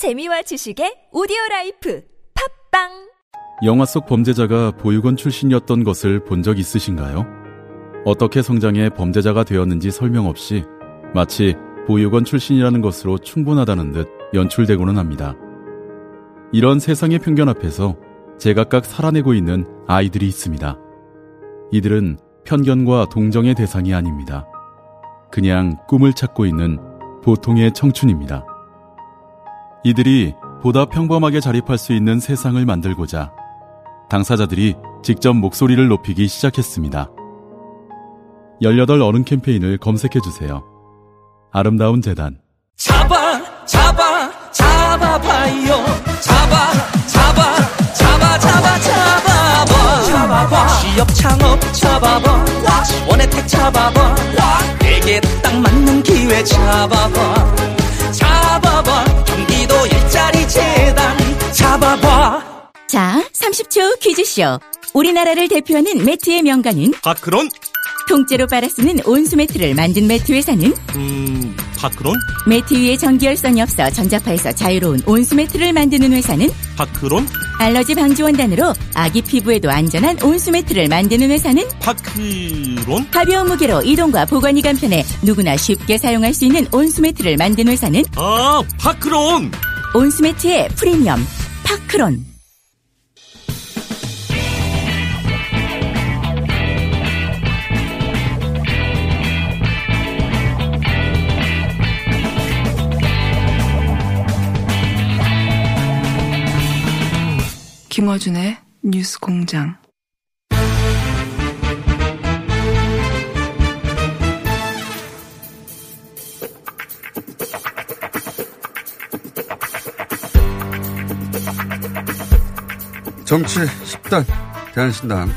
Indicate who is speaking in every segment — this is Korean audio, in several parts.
Speaker 1: 재미와 지식의 오디오 라이프 팟빵
Speaker 2: 영화 속 범죄자가 보육원 출신이었던 것을 본 적 있으신가요? 어떻게 성장해 범죄자가 되었는지 설명 없이 마치 보육원 출신이라는 것으로 충분하다는 듯 연출되고는 합니다. 이런 세상의 편견 앞에서 제각각 살아내고 있는 아이들이 있습니다. 이들은 편견과 동정의 대상이 아닙니다. 그냥 꿈을 찾고 있는 보통의 청춘입니다. 이들이 보다 평범하게 자립할 수 있는 세상을 만들고자 당사자들이 직접 목소리를 높이기 시작했습니다. 18 어른 캠페인을 검색해 주세요. 아름다운 재단.
Speaker 3: 잡아 잡아 잡아봐요. 잡아 잡아 잡아 잡아 잡아봐. 잡아봐. 취업 창업 잡아봐. 원혜택 잡아봐. 내게 딱 맞는 기회 잡아봐 재단 잡아봐
Speaker 4: 자, 30초 퀴즈쇼. 우리나라를 대표하는 매트의 명가는
Speaker 5: 파크론?
Speaker 4: 통째로 빨아 쓰는 온수 매트를 만든 매트 회사는
Speaker 5: 음, 파크론?
Speaker 4: 매트 위에 전기열선이 없어 전자파에서 자유로운 온수 매트를 만드는 회사는
Speaker 5: 파크론?
Speaker 4: 알러지 방지 원단으로 아기 피부에도 안전한 온수 매트를 만드는 회사는
Speaker 5: 파크론?
Speaker 4: 가벼운 무게로 이동과 보관이 간편해 누구나 쉽게 사용할 수 있는 온수 매트를 만드는 회사는
Speaker 5: 아, 파크론!
Speaker 4: 온수 매트의 프리미엄 파크론.
Speaker 6: 김어준의 뉴스 공장.
Speaker 7: 정치 10단 대한신당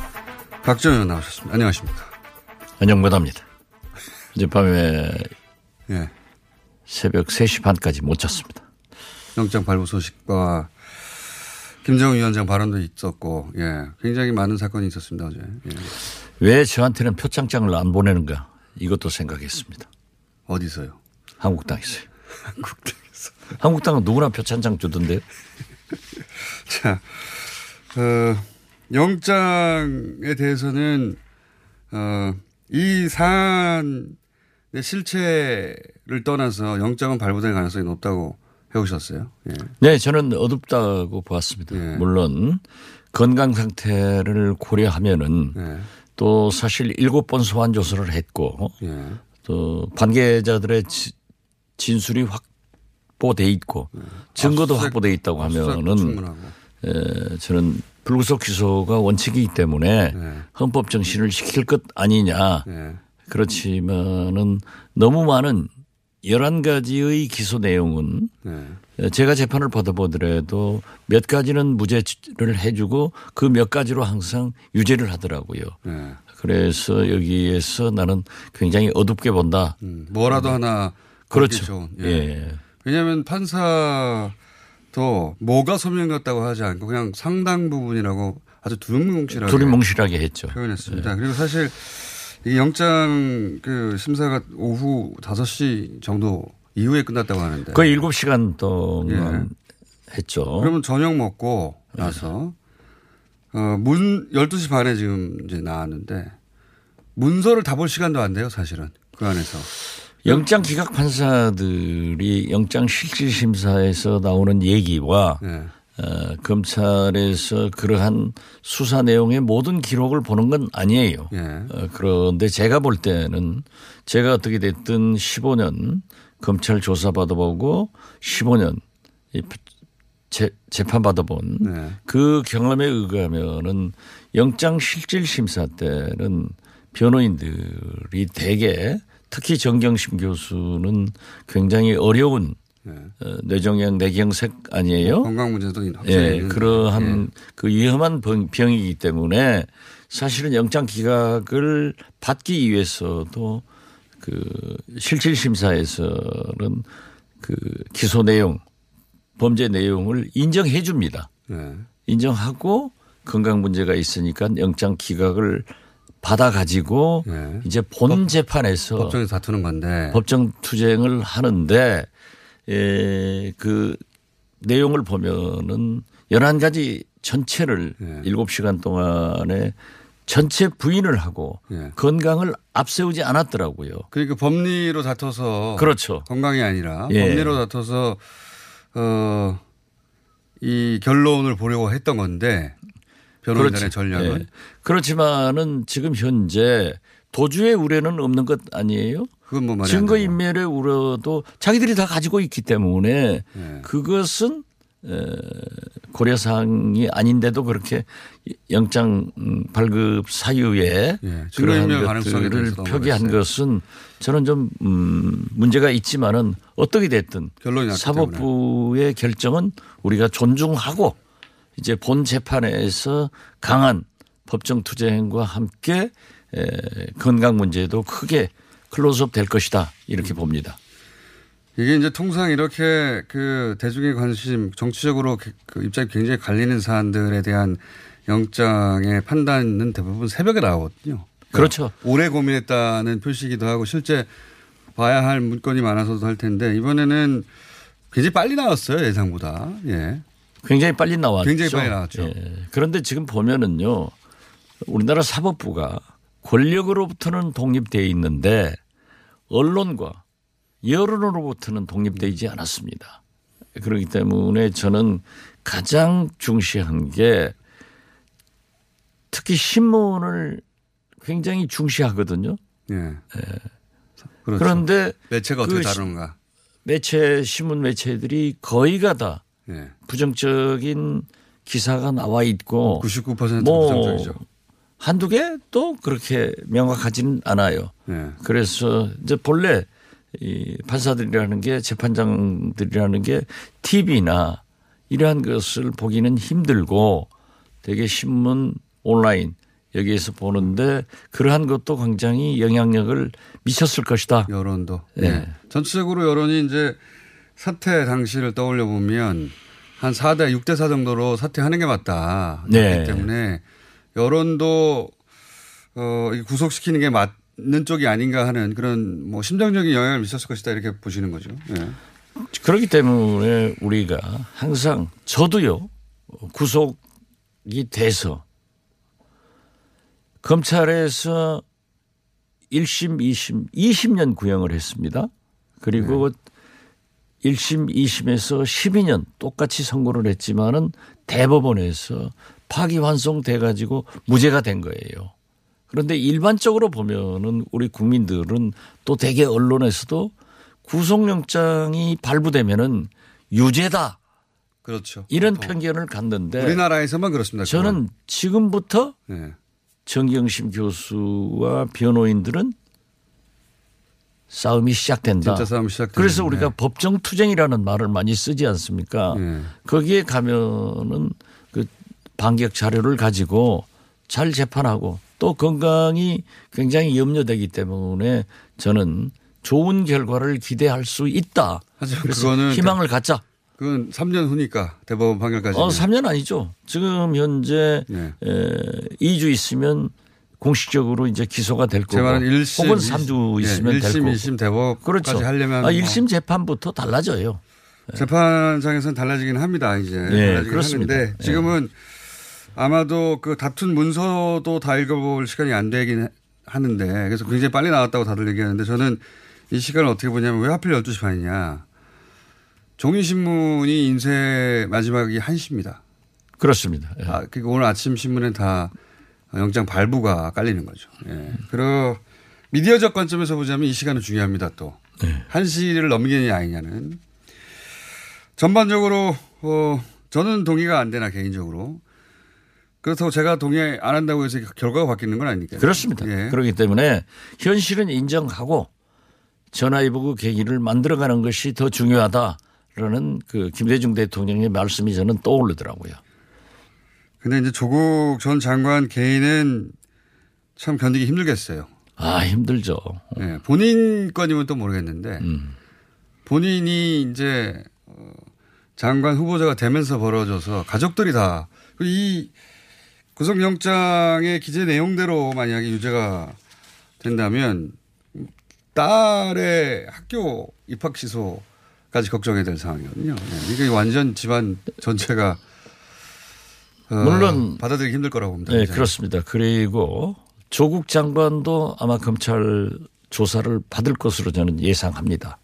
Speaker 7: 박지원 의원 나오셨습니다. 안녕하십니까.
Speaker 8: 안녕무답니다. 어젯밤에
Speaker 7: 예.
Speaker 8: 새벽 3시 반까지 못 잤습니다.
Speaker 7: 영장 발부 소식과 김정은 위원장 발언도 있었고, 예. 굉장히 많은 사건이 있었습니다, 어제. 예.
Speaker 8: 왜 저한테는 표창장을 안 보내는가 이것도 생각했습니다.
Speaker 7: 어디서요?
Speaker 8: 한국당에서요.
Speaker 7: 한국당에서.
Speaker 8: 한국당은 누구나 표창장 주던데요.
Speaker 7: 자, 어, 영장에 대해서는, 어, 이 사안의 실체를 떠나서 영장은 발부될 가능성이 높다고 해오셨어요. 예.
Speaker 8: 네, 저는 어둡다고 보았습니다.
Speaker 7: 예.
Speaker 8: 물론 건강 상태를 고려하면은
Speaker 7: 예.
Speaker 8: 또 사실 일곱 번 소환 조사를 했고
Speaker 7: 예.
Speaker 8: 또 관계자들의 지- 진술이 확보돼 있고 증거도
Speaker 7: 예. 압수수색-
Speaker 8: 확보돼 있다고 하면은 저는 불구속 기소가 원칙이기 때문에
Speaker 7: 네.
Speaker 8: 헌법 정신을 지킬 것 아니냐.
Speaker 7: 예.
Speaker 8: 그렇지만은 너무 많은 11가지의 기소 내용은
Speaker 7: 네.
Speaker 8: 제가 재판을 받아보더라도 몇 가지는 무죄를 해주고 그 몇 가지로 항상 유죄를 하더라고요.
Speaker 7: 네.
Speaker 8: 그래서 여기에서 나는 굉장히 어둡게 본다.
Speaker 7: 음, 뭐라도 하나.
Speaker 8: 그렇죠.
Speaker 7: 좋은.
Speaker 8: 예.
Speaker 7: 왜냐하면 판사 도 뭐가 소명 같다고 하지 않고 그냥 상당 부분이라고 아주 두루뭉실하게
Speaker 8: 두리뭉실하게 했죠.
Speaker 7: 표현했습니다. 그리고 사실 이 영장 그 심사가 오후 5시 정도 이후에 끝났다고 하는데.
Speaker 8: 거의 7시간 동안 했죠.
Speaker 7: 그러면 저녁 먹고 나서 어, 문 12시 반에 지금 이제 나왔는데 문서를 다 볼 시간도 안 돼요, 사실은. 그 안에서.
Speaker 8: 영장 기각 판사들이 영장 실질 심사에서 나오는 얘기와
Speaker 7: 네.
Speaker 8: 어, 검찰에서 그러한 수사 내용의 모든 기록을 보는 건 아니에요.
Speaker 7: 예.
Speaker 8: 어, 그런데 제가 볼 때는 제가 어떻게 됐든 15년 검찰 조사 받아보고 15년 이 재, 재판 받아본
Speaker 7: 네.
Speaker 8: 그 경험에 의하면은 영장 실질 심사 때는 변호인들이 대개 특히 정경심 교수는 굉장히 어려운
Speaker 7: 네.
Speaker 8: 어, 뇌종양 뇌경색 아니에요?
Speaker 7: 건강 문제도
Speaker 8: 예,
Speaker 7: 있는데.
Speaker 8: 그러한 그 위험한 병- 병이기 때문에 사실은 영장 기각을 받기 위해서도 그 실질 심사에서는 그 기소 내용, 범죄 내용을 인정해 줍니다.
Speaker 7: 네.
Speaker 8: 인정하고 건강 문제가 있으니까 영장 기각을 받아 가지고
Speaker 7: 네.
Speaker 8: 이제 본 재판에서
Speaker 7: 법정에서 다투는 건데.
Speaker 8: 법정 투쟁을 하는데 에, 그 내용을 보면은 11가지 전체를
Speaker 7: 예.
Speaker 8: 일곱 시간 동안에 전체 부인을 하고
Speaker 7: 예.
Speaker 8: 건강을 앞세우지 않았더라고요.
Speaker 7: 그러니까 법리로 다퉈서
Speaker 8: 그렇죠.
Speaker 7: 건강이 아니라
Speaker 8: 예.
Speaker 7: 법리로 다퉈서 어, 이 결론을 보려고 했던 건데 변호인단의 전략은
Speaker 8: 예. 그렇지만은 지금 현재 도주의 우려는 없는 것 아니에요?
Speaker 7: 그건 뭐
Speaker 8: 증거. 인멸의 우려도 자기들이 다 가지고 있기 때문에
Speaker 7: 예.
Speaker 8: 그것은 에, 고려 사항이 아닌데도 그렇게 영장 음, 발급 사유에
Speaker 7: 예, 증거인멸
Speaker 8: 그러한
Speaker 7: 가능성에
Speaker 8: 것들을 표기한. 것은 저는 좀 음, 문제가 있지만은 어떻게 됐든 사법부의 결정은 우리가 존중하고 이제 본 재판에서 강한 법정 투쟁과 함께 에, 건강 문제도 크게 클로즈업 될 것이다 이렇게 봅니다.
Speaker 7: 이게 이제 통상 이렇게 그 대중의 관심 정치적으로 그- 그 입장이 굉장히 갈리는 사안들에 대한 영장의 판단은 대부분 새벽에 나오거든요. 그러니까
Speaker 8: 그렇죠.
Speaker 7: 오래 고민했다는 표시이기도 하고 실제 봐야 할 문건이 많아서도 할 텐데 이번에는 굉장히 빨리 나왔어요 예상보다. 예.
Speaker 8: 굉장히 빨리 나왔죠.
Speaker 7: 굉장히 빨리 나왔죠.
Speaker 8: 예. 그런데 지금 보면은요, 우리나라 사법부가 권력으로부터는 독립되어 있는데 언론과 여론으로부터는 독립되지 않았습니다. 그렇기 때문에 저는 가장 중시한 게 특히 신문을 굉장히 중시하거든요.
Speaker 7: 예. 그렇죠.
Speaker 8: 그런데
Speaker 7: 매체가 어떻게
Speaker 8: 그 시-
Speaker 7: 다루는가.
Speaker 8: 매체 신문 매체들이 거의가 다
Speaker 7: 예.
Speaker 8: 부정적인 기사가 나와 있고 99%뭐
Speaker 7: 부정적이죠.
Speaker 8: 한두 개 또 그렇게 명확하지는 않아요.
Speaker 7: 예.
Speaker 8: 그래서 이제 본래 이 판사들이라는 게 재판장들이라는 게 TV나 이러한 것을 보기는 힘들고 되게 신문 온라인 여기에서 보는데 그러한 것도 굉장히 영향력을 미쳤을 것이다.
Speaker 7: 여론도.
Speaker 8: 예.
Speaker 7: 예. 전체적으로 여론이 이제 사태 당시를 떠올려 보면 한 4대 6대 4 정도로 사퇴하는 게 맞다.
Speaker 8: 네.
Speaker 7: 그렇기 때문에 여론도 어, 이 구속시키는 게 맞는 쪽이 아닌가 하는 그런 뭐 심정적인 영향을 미쳤을 것이다 이렇게 보시는 거죠. 예.
Speaker 8: 그렇기 때문에 우리가 항상 저도요 구속이 돼서 검찰에서 1심, 2심, 20년 구형을 했습니다. 그리고 1심, 2심에서 12년 똑같이 선고를 했지만은 대법원에서 파기환송돼 가지고 무죄가 된 거예요. 그런데 일반적으로 보면은 우리 국민들은 또 대개 언론에서도 구속영장이 발부되면은 유죄다
Speaker 7: 그렇죠.
Speaker 8: 이런
Speaker 7: 보통
Speaker 8: 편견을 갖는데
Speaker 7: 우리나라에서만 그렇습니다.
Speaker 8: 저는 지금부터.
Speaker 7: 예.
Speaker 8: 정경심 교수와 변호인들은 싸움이 시작된다.
Speaker 7: 진짜 싸움 시작되는데.
Speaker 8: 그래서 우리가 법정 투쟁이라는 말을 많이 쓰지 않습니까?
Speaker 7: 예.
Speaker 8: 거기에 가면은 그 반격 자료를 가지고 잘 재판하고 또 건강이 굉장히 염려되기 때문에 저는 좋은 결과를 기대할 수 있다. 그래서 희망을 갖자.
Speaker 7: 그건 3년 후니까 대법원 판결까지.
Speaker 8: 어, 3년 아니죠. 지금 현재
Speaker 7: 네.
Speaker 8: 에, 2주 있으면 공식적으로 이제 기소가 될 거고
Speaker 7: 1심,
Speaker 8: 혹은 3주 있으면 될
Speaker 7: 1심,
Speaker 8: 거고.
Speaker 7: 2심 대법까지
Speaker 8: 그렇죠.
Speaker 7: 하려면
Speaker 8: 아,
Speaker 7: 뭐
Speaker 8: 1심 재판부터 달라져요.
Speaker 7: 재판장에서는 달라지긴 합니다. 이제
Speaker 8: 예,
Speaker 7: 달라지긴
Speaker 8: 그렇습니다.
Speaker 7: 하는데
Speaker 8: 예.
Speaker 7: 지금은 아마도 그 다툰 문서도 다 읽어볼 시간이 안 되긴 하는데 그래서 굉장히 빨리 나왔다고 다들 얘기하는데 저는 이 시간을 어떻게 보냐면 왜 하필 12시 반이냐. 종이신문이 인쇄 마지막이 1시입니다.
Speaker 8: 그렇습니다. 예.
Speaker 7: 아, 그리고 오늘 아침 신문엔 다 영장 발부가 깔리는 거죠. 예. 그리고 미디어적 관점에서 보자면 이 시간은 중요합니다 또.
Speaker 8: 네.
Speaker 7: 한 시를 넘기느냐 아니냐는. 전반적으로, 어, 저는 동의가 안 되나 개인적으로. 그렇다고 제가 동의 안 한다고 해서 결과가 바뀌는 건 아니니까요.
Speaker 8: 그렇습니다.
Speaker 7: 예.
Speaker 8: 그렇기 때문에 현실은 인정하고 전화위복의 계기를 만들어가는 것이 더 중요하다라는 그 김대중 대통령의 말씀이 저는 떠오르더라고요.
Speaker 7: 근데 이제 조국 전 장관 개인은 참 견디기 힘들겠어요.
Speaker 8: 아 힘들죠.
Speaker 7: 예, 본인 건이면 또 모르겠는데
Speaker 8: 음.
Speaker 7: 본인이 이제 어, 장관 후보자가 되면서 벌어져서 가족들이 다이 구속영장의 기재 내용대로 만약에 유죄가 된다면 딸의 학교 입학 취소가 까지 걱정해야 될 상황이거든요. 네. 이게 완전 집안 전체가 어,
Speaker 8: 물론
Speaker 7: 받아들이기 힘들 거라고 봅니다.
Speaker 8: 네. 그렇습니다. 그리고 조국 장관도 아마 검찰 조사를 받을 것으로 저는 예상합니다.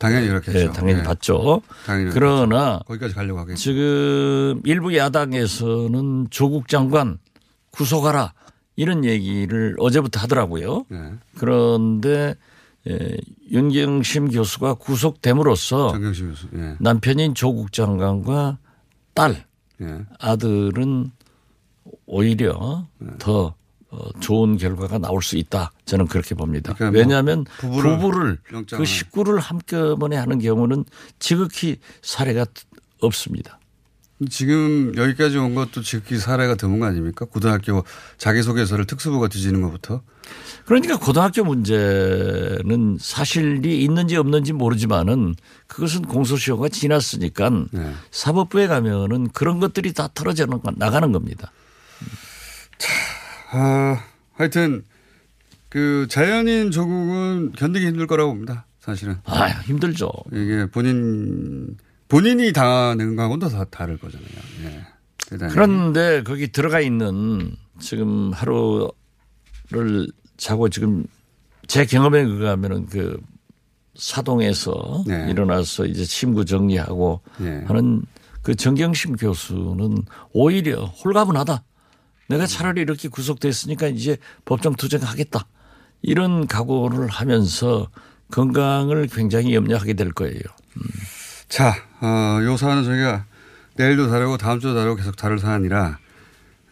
Speaker 7: 당연히 그렇겠죠.
Speaker 8: 네, 당연히
Speaker 7: 네.
Speaker 8: 받죠.
Speaker 7: 당연히
Speaker 8: 그러나
Speaker 7: 거기까지 가려고 하겠죠.
Speaker 8: 지금 일부 야당에서는 조국 장관 구속하라 이런 얘기를 어제부터 하더라고요.
Speaker 7: 네.
Speaker 8: 그런데 예, 윤경심 교수가 구속됨으로써
Speaker 7: 교수. 예.
Speaker 8: 남편인 조국 장관과 딸
Speaker 7: 예.
Speaker 8: 아들은 오히려
Speaker 7: 네.
Speaker 8: 더 어, 좋은 결과가 나올 수 있다. 저는 그렇게 봅니다.
Speaker 7: 그러니까 뭐
Speaker 8: 왜냐하면
Speaker 7: 부부를
Speaker 8: 부부를
Speaker 7: 영장을-
Speaker 8: 그 식구를 한꺼번에 하는 경우는 지극히 사례가 없습니다.
Speaker 7: 지금 여기까지 온 것도 지극히 사례가 드문 거 아닙니까? 고등학교 자기소개서를 특수부가 뒤지는 것부터.
Speaker 8: 그러니까 고등학교 문제는 사실이 있는지 없는지 모르지만은 그것은 공소시효가 지났으니까
Speaker 7: 네.
Speaker 8: 사법부에 가면은 그런 것들이 다 털어져 나가는 겁니다.
Speaker 7: 아, 하여튼 그 자연인 조국은 견디기 힘들 거라고 봅니다. 사실은.
Speaker 8: 아 힘들죠.
Speaker 7: 이게 본인 본인이 당하는 거하고는 다 다를 거잖아요. 예. 대단히.
Speaker 8: 그런데 거기 들어가 있는 지금 하루를 자고 지금 제 경험에 의하면은 그 사동에서
Speaker 7: 네.
Speaker 8: 일어나서 이제 침구 정리하고
Speaker 7: 네.
Speaker 8: 하는 그 정경심 교수는 오히려 홀가분하다. 내가 차라리 이렇게 구속됐으니까 이제 법정 투쟁하겠다. 이런 각오를 하면서 건강을 굉장히 염려하게 될 거예요.
Speaker 7: 자, 어, 요 사안은 저희가 내일도 다루고 다음 주도 다루고 계속 다룰 사안이라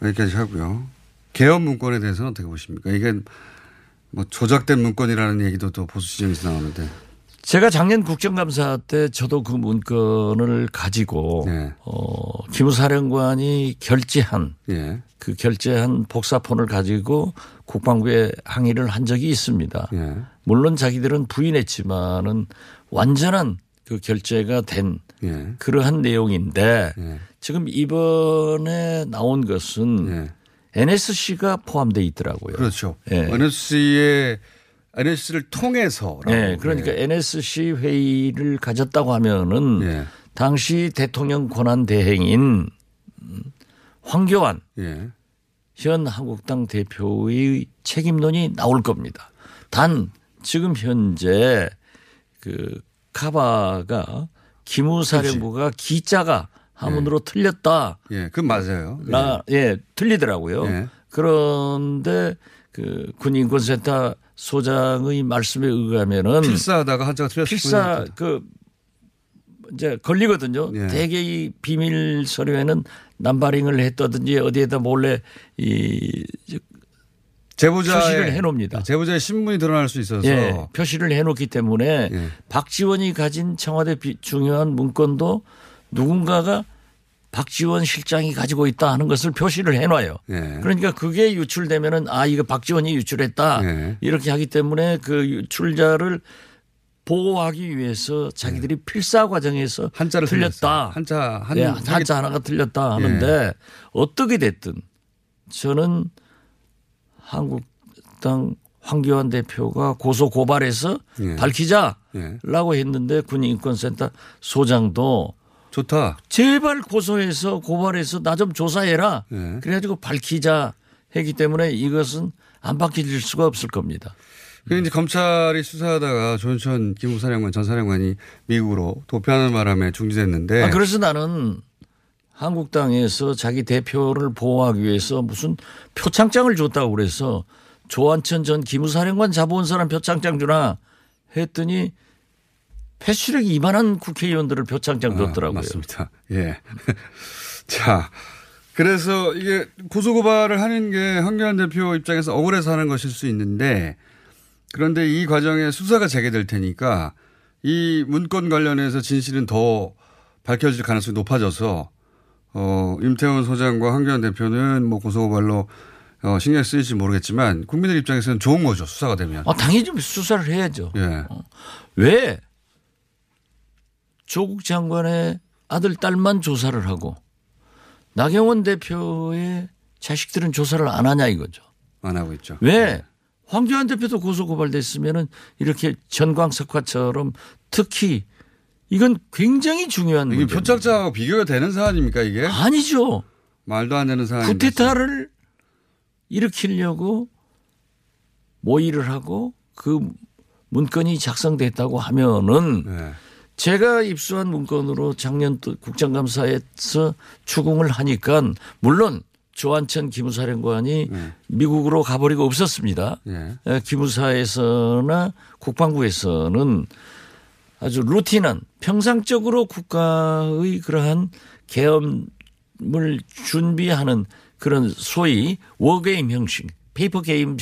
Speaker 7: 여기까지 하고요. 개헌 문건에 대해서는 어떻게 보십니까? 이게 뭐 조작된 문건이라는 얘기도 또 보수 지점에서 나오는데.
Speaker 8: 제가 작년 국정감사 때 저도 그 문건을 가지고
Speaker 7: 네.
Speaker 8: 어, 기무사령관이 결제한
Speaker 7: 예.
Speaker 8: 그 결제한 복사폰을 가지고 국방부에 항의를 한 적이 있습니다.
Speaker 7: 예.
Speaker 8: 물론 자기들은 부인했지만은 완전한 그 결제가 된
Speaker 7: 예.
Speaker 8: 그러한 내용인데
Speaker 7: 예.
Speaker 8: 지금 이번에 나온 것은
Speaker 7: 예.
Speaker 8: NSC가 포함되어 있더라고요.
Speaker 7: 그렇죠.
Speaker 8: 예.
Speaker 7: NSC의 NSC를 통해서.
Speaker 8: 네, 그러니까 NSC 회의를 가졌다고 하면은
Speaker 7: 예.
Speaker 8: 당시 대통령 권한 대행인 음, 황교안
Speaker 7: 예.
Speaker 8: 현 한국당 대표의 책임론이 나올 겁니다. 단 지금 현재 그 카바가 기무사령부가 기자가 한문으로 틀렸다.
Speaker 7: 예. 그건 맞아요. 예.
Speaker 8: 나, 예, 틀리더라고요.
Speaker 7: 예.
Speaker 8: 그런데 그 군인권센터 소장의 말씀에 의하면은
Speaker 7: 필사하다가 한자가 틀렸을
Speaker 8: 필사. 그 이제 걸리거든요.
Speaker 7: 예.
Speaker 8: 대개 이 비밀 서류에는 남바링을 했다든지 어디에다 몰래 이
Speaker 7: 제보자의
Speaker 8: 표시를 해놓습니다.
Speaker 7: 제보자의 신분이 드러날 수 있어서
Speaker 8: 예, 표시를 해놓기 때문에
Speaker 7: 예.
Speaker 8: 박지원이 가진 청와대 비- 중요한 문건도 누군가가 박지원 실장이 가지고 있다 하는 것을 표시를 해놔요.
Speaker 7: 예.
Speaker 8: 그러니까 그게 유출되면은 아 이거 박지원이 유출했다
Speaker 7: 예.
Speaker 8: 이렇게 하기 때문에 그 유출자를 보호하기 위해서 자기들이 필사 과정에서
Speaker 7: 예. 한자를
Speaker 8: 틀렸다.
Speaker 7: 한자 한
Speaker 8: 예, 한자 하나가 틀렸다 하는데 어떻게 됐든 저는 한국당 황교안 대표가 고소 고발해서
Speaker 7: 예.
Speaker 8: 밝히자라고 했는데 군인권센터 소장도
Speaker 7: 좋다.
Speaker 8: 제발 고소해서 고발해서 나 좀 조사해라.
Speaker 7: 예.
Speaker 8: 그래가지고 밝히자 했기 때문에 이것은 안 밝혀질 수가 없을 겁니다.
Speaker 7: 그 이제 검찰이 수사하다가 조현천 기무사령관 전 사령관이 미국으로 도피하는 바람에 중지됐는데
Speaker 8: 아, 그래서 나는 한국당에서 자기 대표를 보호하기 위해서 무슨 표창장을 줬다고 그래서 조한천 전 기무사령관 잡아온 사람 표창장 주나 했더니 패시력이 이만한 국회의원들을 표창장 줬더라고요.
Speaker 7: 아, 맞습니다. 예. 자, 그래서 이게 고소고발을 하는 게 황교안 대표 입장에서 억울해서 하는 것일 수 있는데 그런데 이 과정에 수사가 재개될 테니까 이 문건 관련해서 진실은 더 밝혀질 가능성이 높아져서 어, 임태원 소장과 황교안 대표는 뭐 고소고발로 어, 신경 쓰일지 모르겠지만 국민들 입장에서는 좋은 거죠. 수사가 되면.
Speaker 8: 아, 당연히 좀 수사를 해야죠.
Speaker 7: 예.
Speaker 8: 왜 조국 장관의 아들 딸만 조사를 하고 나경원 대표의 자식들은 조사를 안 하냐 이거죠.
Speaker 7: 안 하고 있죠.
Speaker 8: 왜 황교안 대표도 고소 고발됐으면은 이렇게 전광석화처럼 특히 이건 굉장히 중요한
Speaker 7: 이게. 표창장하고 비교가 되는 사안입니까 이게?
Speaker 8: 아니죠.
Speaker 7: 말도 안 되는 사안.
Speaker 8: 쿠데타를 일으키려고 모의를 하고 그 문건이 작성됐다고 하면은
Speaker 7: 네.
Speaker 8: 제가 입수한 문건으로 작년 또 국정감사에서 추궁을 하니까 물론 조한천 기무사령관이
Speaker 7: 네.
Speaker 8: 미국으로 가버리고 없었습니다.
Speaker 7: 예.
Speaker 8: 에, 기무사에서나 국방부에서는 아주 루틴한 평상적으로 국가의 그러한 계엄을 준비하는 그런 소위 워게임 형식, paper game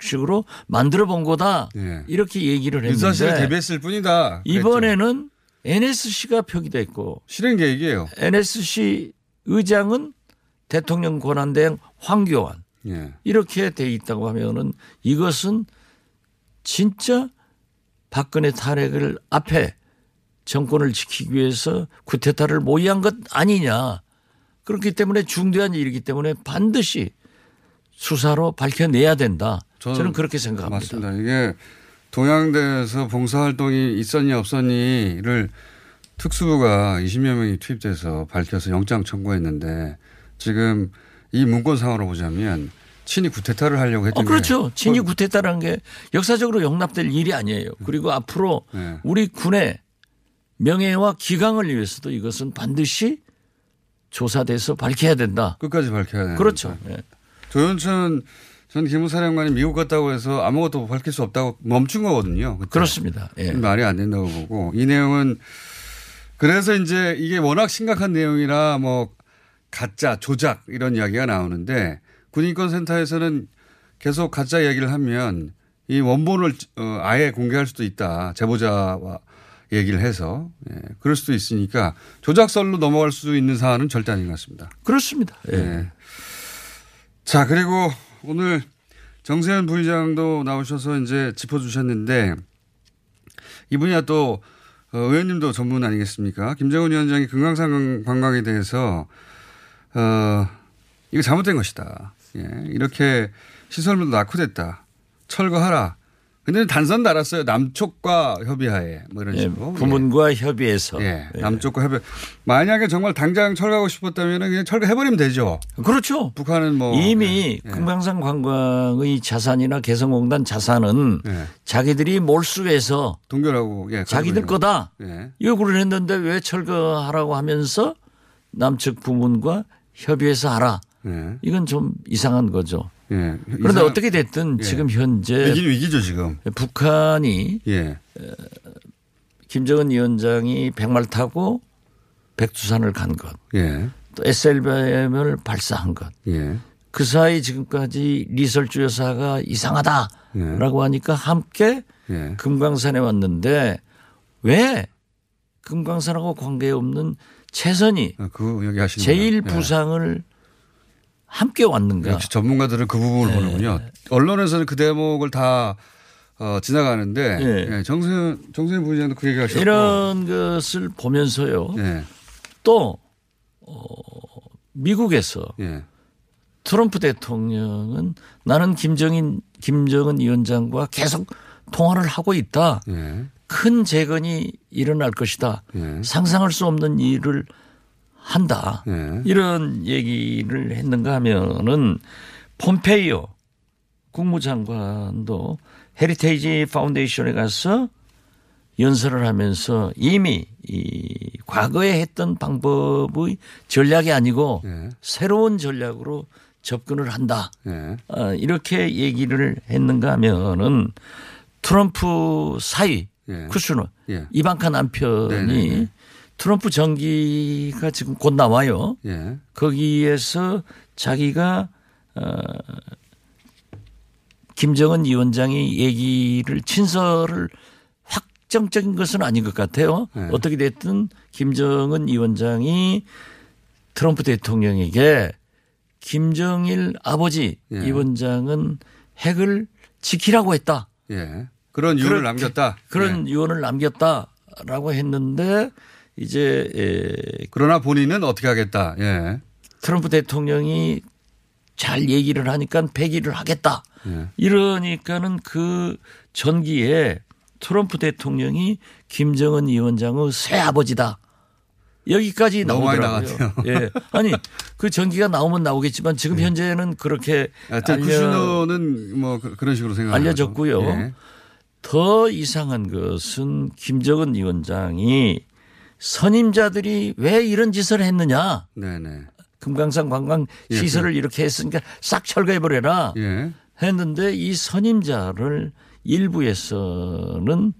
Speaker 8: 식으로 만들어 본 거다.
Speaker 7: 예.
Speaker 8: 이렇게 얘기를 했는데
Speaker 7: 대비했을 뿐이다. 그랬죠.
Speaker 8: 이번에는 NSC가 표기됐고
Speaker 7: 실행 계획이에요.
Speaker 8: NSC 의장은 대통령 권한대행 황교안
Speaker 7: 예.
Speaker 8: 이렇게 돼 있다고 하면은 이것은 진짜 박근혜 탄핵을 앞에 정권을 지키기 위해서 쿠데타를 모의한 것 아니냐. 그렇기 때문에 중대한 일이기 때문에 반드시 수사로 밝혀내야 된다.
Speaker 7: 저는
Speaker 8: 저는, 그렇게 생각합니다.
Speaker 7: 맞습니다. 이게 동양대에서 봉사활동이 있었니 없었니를 특수부가 20여 명이 투입돼서 밝혀서 영장 청구했는데 지금 이 문건상으로 보자면 친이 구테타를 하려고 했던
Speaker 8: 어, 그렇죠.
Speaker 7: 게
Speaker 8: 진위 구태다라는 게 역사적으로 용납될 일이 아니에요. 그리고 앞으로
Speaker 7: 네.
Speaker 8: 우리 군의 명예와 기강을 위해서도 이것은 반드시 조사돼서 밝혀야 된다.
Speaker 7: 끝까지 밝혀야 되는
Speaker 8: 그렇죠. 예.
Speaker 7: 조현천 전 기무사령관이 미국 갔다고 해서 아무것도 밝힐 수 없다고 멈춘 거거든요. 그때.
Speaker 8: 그렇습니다. 예.
Speaker 7: 말이 안 된다고 보고 이 내용은 그래서 이제 이게 워낙 심각한 내용이라 뭐 가짜 조작 이런 이야기가 나오는데 군인권센터에서는 계속 가짜 이야기를 하면 이 원본을 어, 아예 공개할 수도 있다 제보자와 얘기를 해서 예, 그럴 수도 있으니까 조작설로 넘어갈 수 있는 사안은 절대 아닌 것 같습니다.
Speaker 8: 그렇습니다. 예.
Speaker 7: 예. 자, 그리고 오늘 정세현 부의장도 나오셔서 이제 짚어주셨는데 이분이야 또 어, 의원님도 전문 아니겠습니까? 김정은 위원장이 금강산 관광에 대해서 어, 이거 잘못된 것이다. 예, 이렇게 시설물도 낙후됐다. 철거하라. 근데 단선 달았어요. 남쪽과 협의하에 뭐 이런
Speaker 8: 예,
Speaker 7: 식으로.
Speaker 8: 부문과 협의해서.
Speaker 7: 예,
Speaker 8: 예.
Speaker 7: 남쪽과 협의. 만약에 정말 당장 철거하고 싶었다면 그냥 철거해버리면 되죠.
Speaker 8: 그렇죠.
Speaker 7: 북한은 뭐
Speaker 8: 이미
Speaker 7: 예.
Speaker 8: 금강산 관광의 자산이나 개성공단 자산은
Speaker 7: 예.
Speaker 8: 자기들이 몰수해서
Speaker 7: 동결하고 예,
Speaker 8: 자기들 거다. 요구를 했는데 왜 철거하라고 하면서 남측 부문과 협의해서 하라.
Speaker 7: 예. 예.
Speaker 8: 이건 좀 이상한 거죠.
Speaker 7: 예.
Speaker 8: 그런데 어떻게 됐든
Speaker 7: 예.
Speaker 8: 지금 현재
Speaker 7: 위기 위기죠 지금.
Speaker 8: 북한이
Speaker 7: 예.
Speaker 8: 김정은 위원장이 백말 타고 백두산을 간 것,
Speaker 7: 예.
Speaker 8: 또 SLBM을 발사한 것,
Speaker 7: 예.
Speaker 8: 그 사이 지금까지 리설주 여사가 이상하다라고 하니까 함께
Speaker 7: 예.
Speaker 8: 금강산에 왔는데 왜 금강산하고 관계 없는 최선이
Speaker 7: 아, 그
Speaker 8: 제일.
Speaker 7: 예.
Speaker 8: 부상을 함께 왔는가?
Speaker 7: 역시 전문가들은 그 부분을 보는군요. 언론에서는 그 대목을 다 어, 지나가는데
Speaker 8: 예.
Speaker 7: 예, 정세현 정세현 부의장도 그 얘기 하셨고
Speaker 8: 이런 것을 보면서요.
Speaker 7: 예.
Speaker 8: 또 어, 미국에서
Speaker 7: 예.
Speaker 8: 트럼프 대통령은 나는 김정인 김정은 위원장과 계속 통화를 하고 있다.
Speaker 7: 예.
Speaker 8: 큰 재건이 일어날 것이다.
Speaker 7: 예.
Speaker 8: 상상할 수 없는 일을 한다.
Speaker 7: 예.
Speaker 8: 이런 얘기를 했는가 하면은 폼페이오 국무장관도 Heritage Foundation에 가서 연설을 하면서 이미 이 과거에 했던 방법의 전략이 아니고
Speaker 7: 예.
Speaker 8: 새로운 전략으로 접근을 한다.
Speaker 7: 예.
Speaker 8: 어, 이렇게 얘기를 했는가 하면은 트럼프 사위
Speaker 7: 예.
Speaker 8: 쿠슈너
Speaker 7: 예.
Speaker 8: 이방카 남편이
Speaker 7: 네네네.
Speaker 8: 트럼프 정기가 지금 곧 나와요.
Speaker 7: 예.
Speaker 8: 거기에서 자기가 어 김정은 위원장이 얘기를 친서를 확정적인 것은 아닌 것 같아요.
Speaker 7: 네.
Speaker 8: 어떻게 됐든 김정은 위원장이 트럼프 대통령에게 김정일 아버지
Speaker 7: 예.
Speaker 8: 위원장은 핵을 지키라고 했다.
Speaker 7: 예. 그런
Speaker 8: 그렇게-
Speaker 7: 남겼다.
Speaker 8: 그런
Speaker 7: 예.
Speaker 8: 유언을 남겼다라고 했는데 이제 에,
Speaker 7: 그러나 본인은 어떻게 하겠다. 예.
Speaker 8: 트럼프 대통령이 잘 얘기를 하니까 폐기를 하겠다.
Speaker 7: 예.
Speaker 8: 이러니까는 그 전기에 트럼프 대통령이 김정은 위원장의 새 아버지다. 여기까지 나오더라고요. 예. 아니 그 전기가 나오면 나오겠지만 지금 현재는 그렇게
Speaker 7: 쿠슈노는 뭐 그- 그런 식으로 생각
Speaker 8: 알려졌고요.
Speaker 7: 예.
Speaker 8: 더 이상한 것은 김정은 위원장이 선임자들이 왜 이런 짓을 했느냐.
Speaker 7: 네네.
Speaker 8: 금강산 관광
Speaker 7: 예,
Speaker 8: 시설을 이렇게 했으니까 싹 철거해 버려라.
Speaker 7: 예.
Speaker 8: 했는데 이 선임자를 일부에서는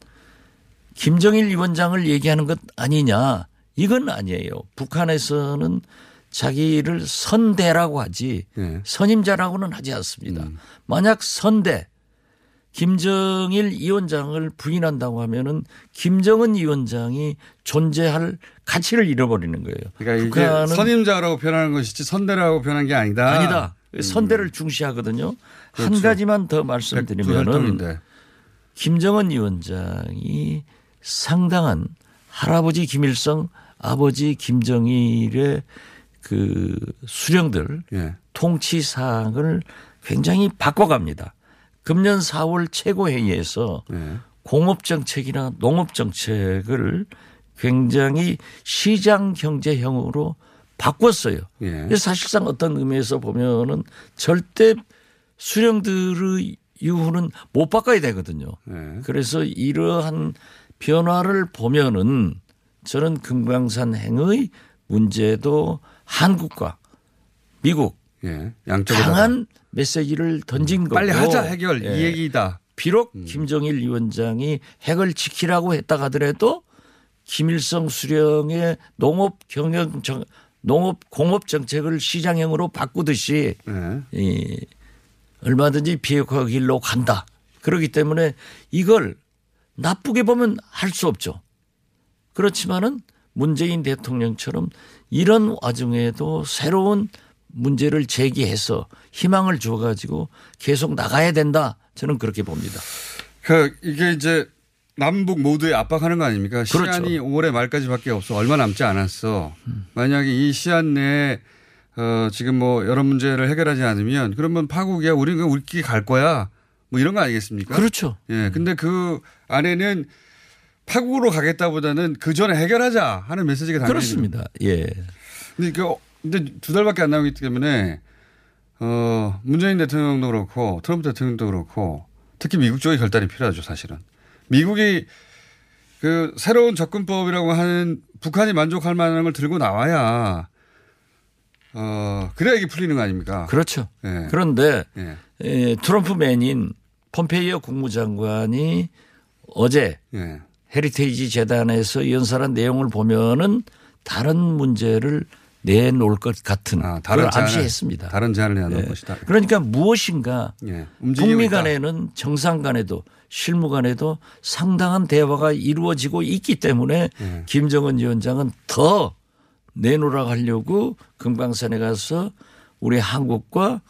Speaker 8: 김정일 위원장을 얘기하는 것 아니냐. 이건 아니에요. 북한에서는 자기를 선대라고 하지
Speaker 7: 예.
Speaker 8: 선임자라고는 하지 않습니다. 만약 선대 김정일 위원장을 부인한다고 하면은 김정은 위원장이 존재할 가치를 잃어버리는 거예요.
Speaker 7: 그러니까
Speaker 8: 북한은
Speaker 7: 선임자라고 표현하는 것이지 선대라고 표현한 게 아니다.
Speaker 8: 아니다. 선대를 중시하거든요. 한
Speaker 7: 그렇죠.
Speaker 8: 가지만
Speaker 7: 더그
Speaker 8: 말씀드리면은. 김정은 위원장이 상당한 할아버지 김일성, 아버지 김정일의 그 수령들
Speaker 7: 예.
Speaker 8: 통치 사항을 굉장히 바꿔갑니다. 금년 4월 최고회의에서
Speaker 7: 예.
Speaker 8: 공업 정책이나 농업 정책을 굉장히 시장 경제형으로 바꿨어요.
Speaker 7: 예.
Speaker 8: 사실상 어떤 의미에서 보면은 절대 수령들의 이후는 못 바꿔야 되거든요.
Speaker 7: 예.
Speaker 8: 그래서 이러한 변화를 보면은 저는 금강산 행의 문제도 한국과 미국
Speaker 7: 예. 양쪽으로
Speaker 8: 강한 메시지를 던진 거고
Speaker 7: 빨리 하자 해결
Speaker 8: 예.
Speaker 7: 이 얘기다.
Speaker 8: 비록 김정일 위원장이 핵을 지키라고 했다 하더라도 김일성 수령의 농업 경영 정, 농업 공업 정책을 시장형으로 바꾸듯이
Speaker 7: 예.
Speaker 8: 이 얼마든지 비핵화 길로 간다. 그렇기 때문에 이걸 나쁘게 보면 할 수 없죠. 그렇지만은 문재인 대통령처럼 이런 와중에도 새로운 문제를 제기해서 희망을 줘가지고 계속 나가야 된다. 저는 그렇게 봅니다.
Speaker 7: 그 이게 이제 남북 모두에 압박하는 거 아닙니까?
Speaker 8: 그렇죠.
Speaker 7: 시한이 5월의 말까지밖에 없어 얼마 남지 않았어. 만약에 이 시한 내에 어 지금 뭐 여러 문제를 해결하지 않으면 그러면 파국이야. 우리는 우리끼리 갈 거야. 뭐 이런 거 아니겠습니까?
Speaker 8: 그렇죠.
Speaker 7: 예. 근데 그 안에는 파국으로 가겠다보다는 그 전에 해결하자 하는 메시지가 담겨 있는
Speaker 8: 그렇습니다. 예.
Speaker 7: 근데 그 근데 두 달밖에 안 남았기 때문에 어 문재인 대통령도 그렇고 트럼프 대통령도 그렇고 특히 미국 쪽의 결단이 필요하죠 사실은 미국이 그 새로운 접근법이라고 하는 북한이 만족할 만한 걸 들고 나와야 어 그래야 이게 풀리는 거 아닙니까?
Speaker 8: 그렇죠.
Speaker 7: 예.
Speaker 8: 그런데
Speaker 7: 예.
Speaker 8: 에, 트럼프 맨인 폼페이오 국무장관이 어제
Speaker 7: 예.
Speaker 8: 헤리테이지 재단에서 연설한 내용을 보면은 다른 문제를 내놓을 것 같은
Speaker 7: 아, 다른
Speaker 8: 그걸 암시했습니다.
Speaker 7: 다른 제안을 내놓을
Speaker 8: 예.
Speaker 7: 것이다.
Speaker 8: 그러니까 무엇인가
Speaker 7: 예.
Speaker 8: 북미. 간에는 정상 간에도 실무 간에도 상당한 대화가 이루어지고 있기 때문에
Speaker 7: 예.
Speaker 8: 김정은 위원장은 더 내놓으라고 하려고 금강산에 가서 우리 한국과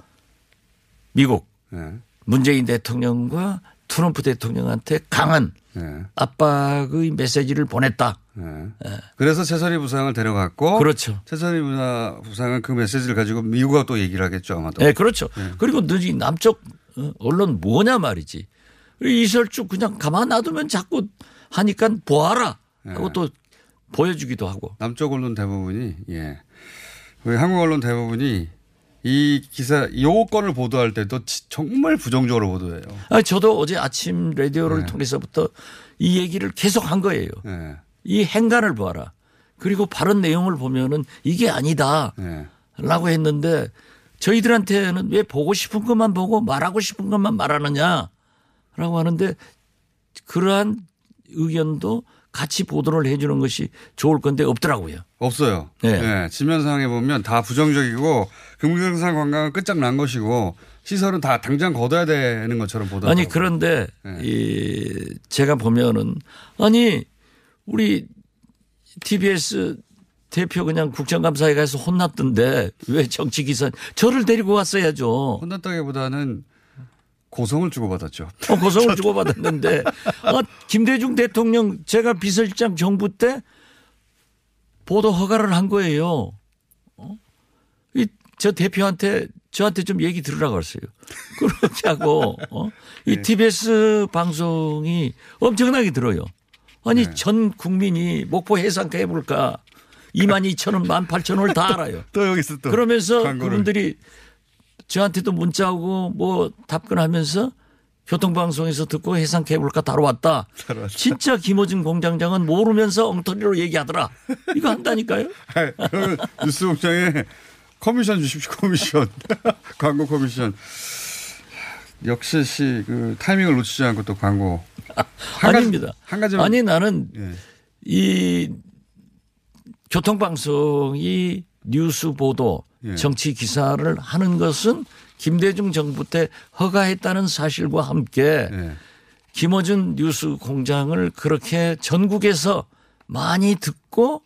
Speaker 8: 미국
Speaker 7: 예.
Speaker 8: 문재인 대통령과 트럼프 대통령한테 강한
Speaker 7: 예.
Speaker 8: 압박의 메시지를 보냈다.
Speaker 7: 예. 그래서 최선희 부상을 데려갔고
Speaker 8: 그렇죠.
Speaker 7: 최선희 부상은 그 메시지를 가지고 미국하고 또 얘기를 하겠죠 아마도.
Speaker 8: 네, 그렇죠. 그리고 너희 남쪽 어, 언론 뭐냐 말이지. 이설쭉 그냥 가만 놔두면 자꾸 하니까 보아라 하고
Speaker 7: 네.
Speaker 8: 또 보여주기도 하고.
Speaker 7: 남쪽 언론 대부분이 예. 우리 한국 언론 대부분이 이 기사 요 건을 보도할 때도 지- 정말 부정적으로 보도해요.
Speaker 8: 아, 저도 어제 아침 라디오를
Speaker 7: 네.
Speaker 8: 통해서부터 이 얘기를 계속 한 거예요.
Speaker 7: 예.
Speaker 8: 이 행간을 보아라. 그리고 발언 내용을 보면은 이게 아니다.
Speaker 7: 예.
Speaker 8: 라고 했는데 저희들한테는 왜 보고 싶은 것만 보고 말하고 싶은 것만 말하느냐 라고 하는데 그러한 의견도 같이 보도를 해 주는 것이 좋을 건데 없더라고요.
Speaker 7: 없어요.
Speaker 8: 네.
Speaker 7: 예. 지면상에 보면 다 부정적이고 금강산 관광은 끝장난 것이고 시설은 다 당장 걷어야 되는 것처럼 보도.
Speaker 8: 아니 그런데
Speaker 7: 네.
Speaker 8: 이 제가 보면은 아니 우리 TBS 대표 그냥 국정감사에 가서 혼났던데 왜 정치 기사 저를 데리고 왔어야죠.
Speaker 7: 혼났다기보다는 고성을 주고받았죠.
Speaker 8: 어, 고성을 주고받았는데 아, 김대중 대통령 제가 비서실장 정부 때 보도 허가를 한 거예요. 어? 이, 저 대표한테 저한테 좀 얘기 들으라고 했어요. 그렇게 하고, 어? 이
Speaker 7: 네.
Speaker 8: TBS 방송이 엄청나게 들어요. 아니,
Speaker 7: 네.
Speaker 8: 전 국민이 목포 해상가 해볼까 2만 2천 원, 1만 8천 원을 다 알아요.
Speaker 7: 또 여기서 또
Speaker 8: 그러면서
Speaker 7: 광고를.
Speaker 8: 그분들이 저한테도 문자 오고 뭐 답변하면서 교통방송에서 듣고 해상가 해볼까 다뤄 왔다. 진짜 김어준 공장장은 모르면서 엉터리로 얘기하더라. 이거 한다니까요?
Speaker 7: 뉴스 공장에 커미션 주십시오. 커미션. 광고 커미션. 역시 씨, 그 타이밍을 놓치지 않고 또 광고. 한 가지-
Speaker 8: 아닙니다.
Speaker 7: 한 가지만.
Speaker 8: 아니 나는
Speaker 7: 예.
Speaker 8: 이 교통방송이 뉴스 보도
Speaker 7: 예.
Speaker 8: 정치 기사를 하는 것은 김대중 정부 때 허가했다는 사실과 함께
Speaker 7: 예.
Speaker 8: 김어준 뉴스 공장을 그렇게 전국에서 많이 듣고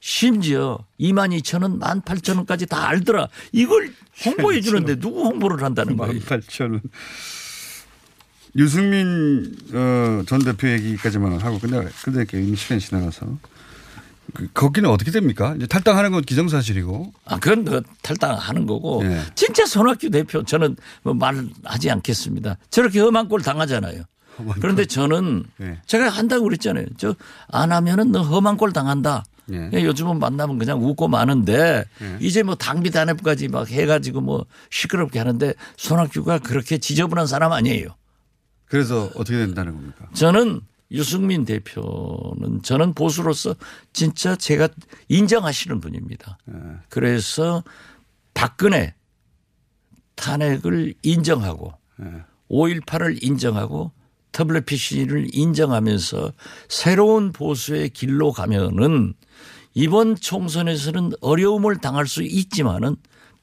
Speaker 8: 심지어 2만 2천 원, 1만 8천 원까지 다 알더라. 이걸 홍보해 주는데 누구 홍보를 한다는 거예요?
Speaker 7: 18,000원. 유승민 어, 전 대표 얘기까지만 하고 끝내 끝낼게요. 이미 시간이 지나가서. 그, 거기는 어떻게 됩니까? 이제 탈당하는 건 기정사실이고.
Speaker 8: 아, 그건 그 탈당하는 거고
Speaker 7: 예.
Speaker 8: 진짜 손학규 대표 저는 뭐 말하지 않겠습니다. 저렇게 험한 꼴 당하잖아요. 그런데 저는
Speaker 7: 예.
Speaker 8: 제가 한다고 그랬잖아요. 저 안 하면은 너 험한 꼴 당한다.
Speaker 7: 예.
Speaker 8: 예, 요즘은 만나면 그냥 웃고 마는데
Speaker 7: 예.
Speaker 8: 이제 뭐 당비 단협까지 막 해가지고 뭐 시끄럽게 하는데 손학규가 그렇게 지저분한 사람 아니에요.
Speaker 7: 그래서 어떻게 된다는 겁니까?
Speaker 8: 저는 유승민 대표는 저는 보수로서 진짜 제가 인정하시는 분입니다.
Speaker 7: 예.
Speaker 8: 그래서 박근혜 탄핵을 인정하고
Speaker 7: 예.
Speaker 8: 5.18을 인정하고 WPC를 인정하면서 새로운 보수의 길로 가면은 이번 총선에서는 어려움을 당할 수 있지만은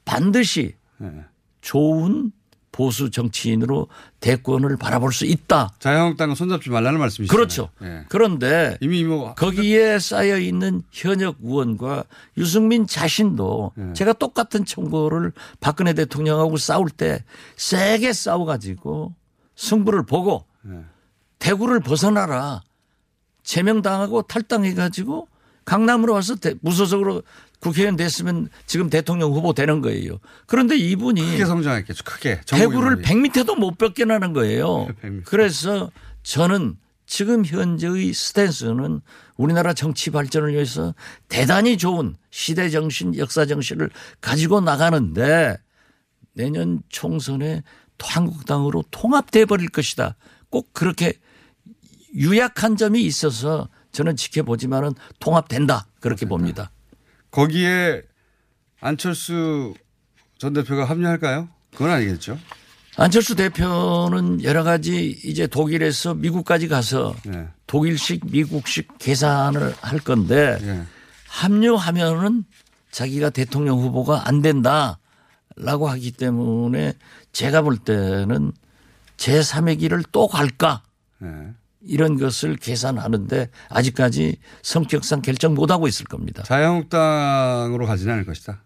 Speaker 8: 반드시
Speaker 7: 예.
Speaker 8: 좋은 보수 정치인으로 대권을 바라볼 수 있다.
Speaker 7: 자유한국당과 손잡지 말라는 말씀이시죠.
Speaker 8: 그렇죠.
Speaker 7: 예.
Speaker 8: 그런데
Speaker 7: 이미 뭐
Speaker 8: 거기에 쌓여 있는 현역 의원과 유승민 자신도
Speaker 7: 네.
Speaker 8: 제가 똑같은 청구를 박근혜 대통령하고 싸울 때 세게 싸워가지고 승부를 보고
Speaker 7: 네.
Speaker 8: 대구를 벗어나라 제명당하고 탈당해가지고 강남으로 와서 대- 무소속으로 국회의원 됐으면 지금 대통령 후보 되는 거예요. 그런데 이분이
Speaker 7: 크게 성장했겠죠. 크게.
Speaker 8: 대구를
Speaker 7: 많이.
Speaker 8: 100m도 못 뺏겨나는 거예요.
Speaker 7: 100m.
Speaker 8: 그래서 저는 지금 현재의 스탠스는 우리나라 정치 발전을 위해서 대단히 좋은 시대 정신, 역사 정신을 가지고 나가는데 내년 총선에 한국당으로 통합돼 버릴 것이다. 꼭 그렇게 유약한 점이 있어서 저는 지켜보지만은 통합된다. 그렇게 봅니다.
Speaker 7: 거기에 안철수 전 대표가 합류할까요? 그건 아니겠죠.
Speaker 8: 안철수 대표는 여러 가지 이제 독일에서 미국까지 가서
Speaker 7: 네.
Speaker 8: 독일식 미국식 계산을 할 건데
Speaker 7: 예.
Speaker 8: 합류하면은 자기가 대통령 후보가 안 된다라고 하기 때문에 제가 볼 때는 제3의 길을 또 갈까
Speaker 7: 예.
Speaker 8: 이런 것을 계산하는데 아직까지 성격상 결정 못 하고 있을 겁니다.
Speaker 7: 자유한국당으로 가지는 않을 것이다.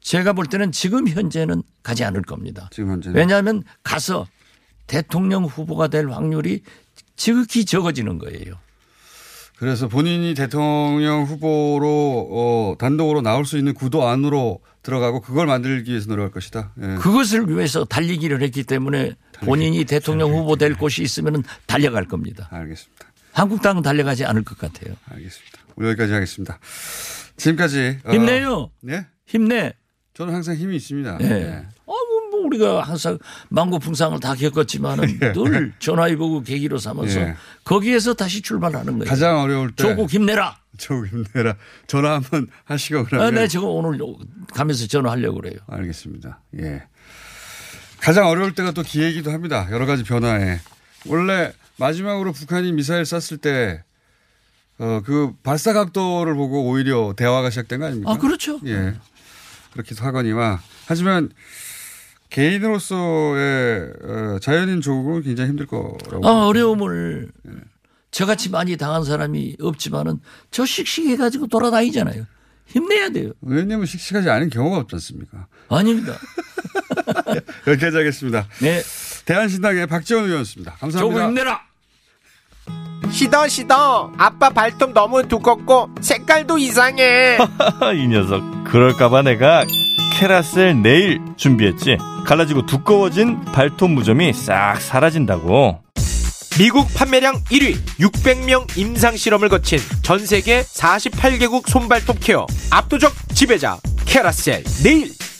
Speaker 8: 제가 볼 때는 지금 현재는 가지 않을 겁니다.
Speaker 7: 지금 현재는.
Speaker 8: 왜냐하면 가서 대통령 후보가 될 확률이 지극히 적어지는 거예요.
Speaker 7: 그래서 본인이 대통령 후보로 어, 단독으로 나올 수 있는 구도 안으로 들어가고 그걸 만들기 위해서 노력할 것이다. 예.
Speaker 8: 그것을 위해서 달리기를 했기 때문에 본인이 대통령 후보 될 곳이 있으면 달려갈 겁니다.
Speaker 7: 알겠습니다.
Speaker 8: 한국당은 달려가지 않을 것 같아요.
Speaker 7: 알겠습니다. 여기까지 하겠습니다. 지금까지 어,
Speaker 8: 힘내요.
Speaker 7: 네.
Speaker 8: 힘내.
Speaker 7: 저는 항상 힘이 있습니다.
Speaker 8: 예.
Speaker 7: 네.
Speaker 8: 어, 뭐, 뭐 우리가 항상 망고 풍상을 다 겪었지만은 늘 전화위복을 계기로 삼아서
Speaker 7: 예.
Speaker 8: 거기에서 다시 출발하는 거예요.
Speaker 7: 가장 어려울 때
Speaker 8: 조국 힘내라.
Speaker 7: 조국 힘내라. 전화 한번 하시고
Speaker 8: 아,
Speaker 7: 그러면
Speaker 8: 네, 저거 오늘 가면서 전화하려고 그래요.
Speaker 7: 알겠습니다. 예. 가장 어려울 때가 또 기회이기도 합니다. 여러 가지 변화에. 원래 마지막으로 북한이 미사일 쐈을 때, 어, 그 발사 각도를 보고 오히려 대화가 시작된 거 아닙니까?
Speaker 8: 아, 그렇죠.
Speaker 7: 예. 그렇기도 하거니와. 하지만 개인으로서의 어, 자연인 조국은 굉장히 힘들 거라고.
Speaker 8: 아, 어려움을 저같이 많이 당한 사람이 없지만은 저 씩씩해 가지고 돌아다니잖아요. 힘내야 돼요.
Speaker 7: 왜냐하면 씩씩하지 않은 경우가 없지 않습니까?
Speaker 8: 아닙니다.
Speaker 7: 여기까지 하겠습니다.
Speaker 8: 네.
Speaker 7: 대한신당의 박지원 의원이었습니다. 감사합니다.
Speaker 8: 힘내라.
Speaker 9: 시더 시더 아빠 발톱 너무 두껍고 색깔도 이상해
Speaker 5: 이 녀석 그럴까봐 내가
Speaker 10: 캐라셀 네일 준비했지. 갈라지고 두꺼워진 발톱 무좀이 싹 사라진다고.
Speaker 9: 미국 판매량 1위 600명 임상 실험을 거친 전 세계 48개국 손발톱 케어 압도적 지배자 캐라셀 네일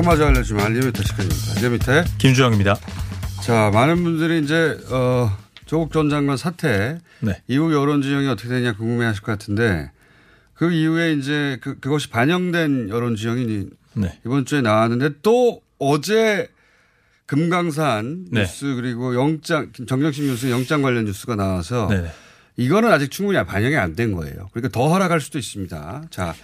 Speaker 7: 그것마저 알려주면 리얼미터 시간입니다. 리얼미터.
Speaker 5: 김주영입니다.
Speaker 7: 자, 많은 분들이 이제, 어, 조국 전 장관 사태
Speaker 5: 네.
Speaker 7: 이후 여론 지형이 어떻게 되냐 궁금해 하실 것 같은데 그 이후에 이제 그, 그것이 반영된 여론 지형이
Speaker 5: 네.
Speaker 7: 이번 주에 나왔는데 또 어제 금강산
Speaker 5: 네.
Speaker 7: 뉴스 그리고 영장 정경심 뉴스 영장 관련 뉴스가 나와서
Speaker 5: 네.
Speaker 7: 이거는 아직 충분히 반영이 안 된 거예요. 그러니까 더 하락할 수도 있습니다. 자,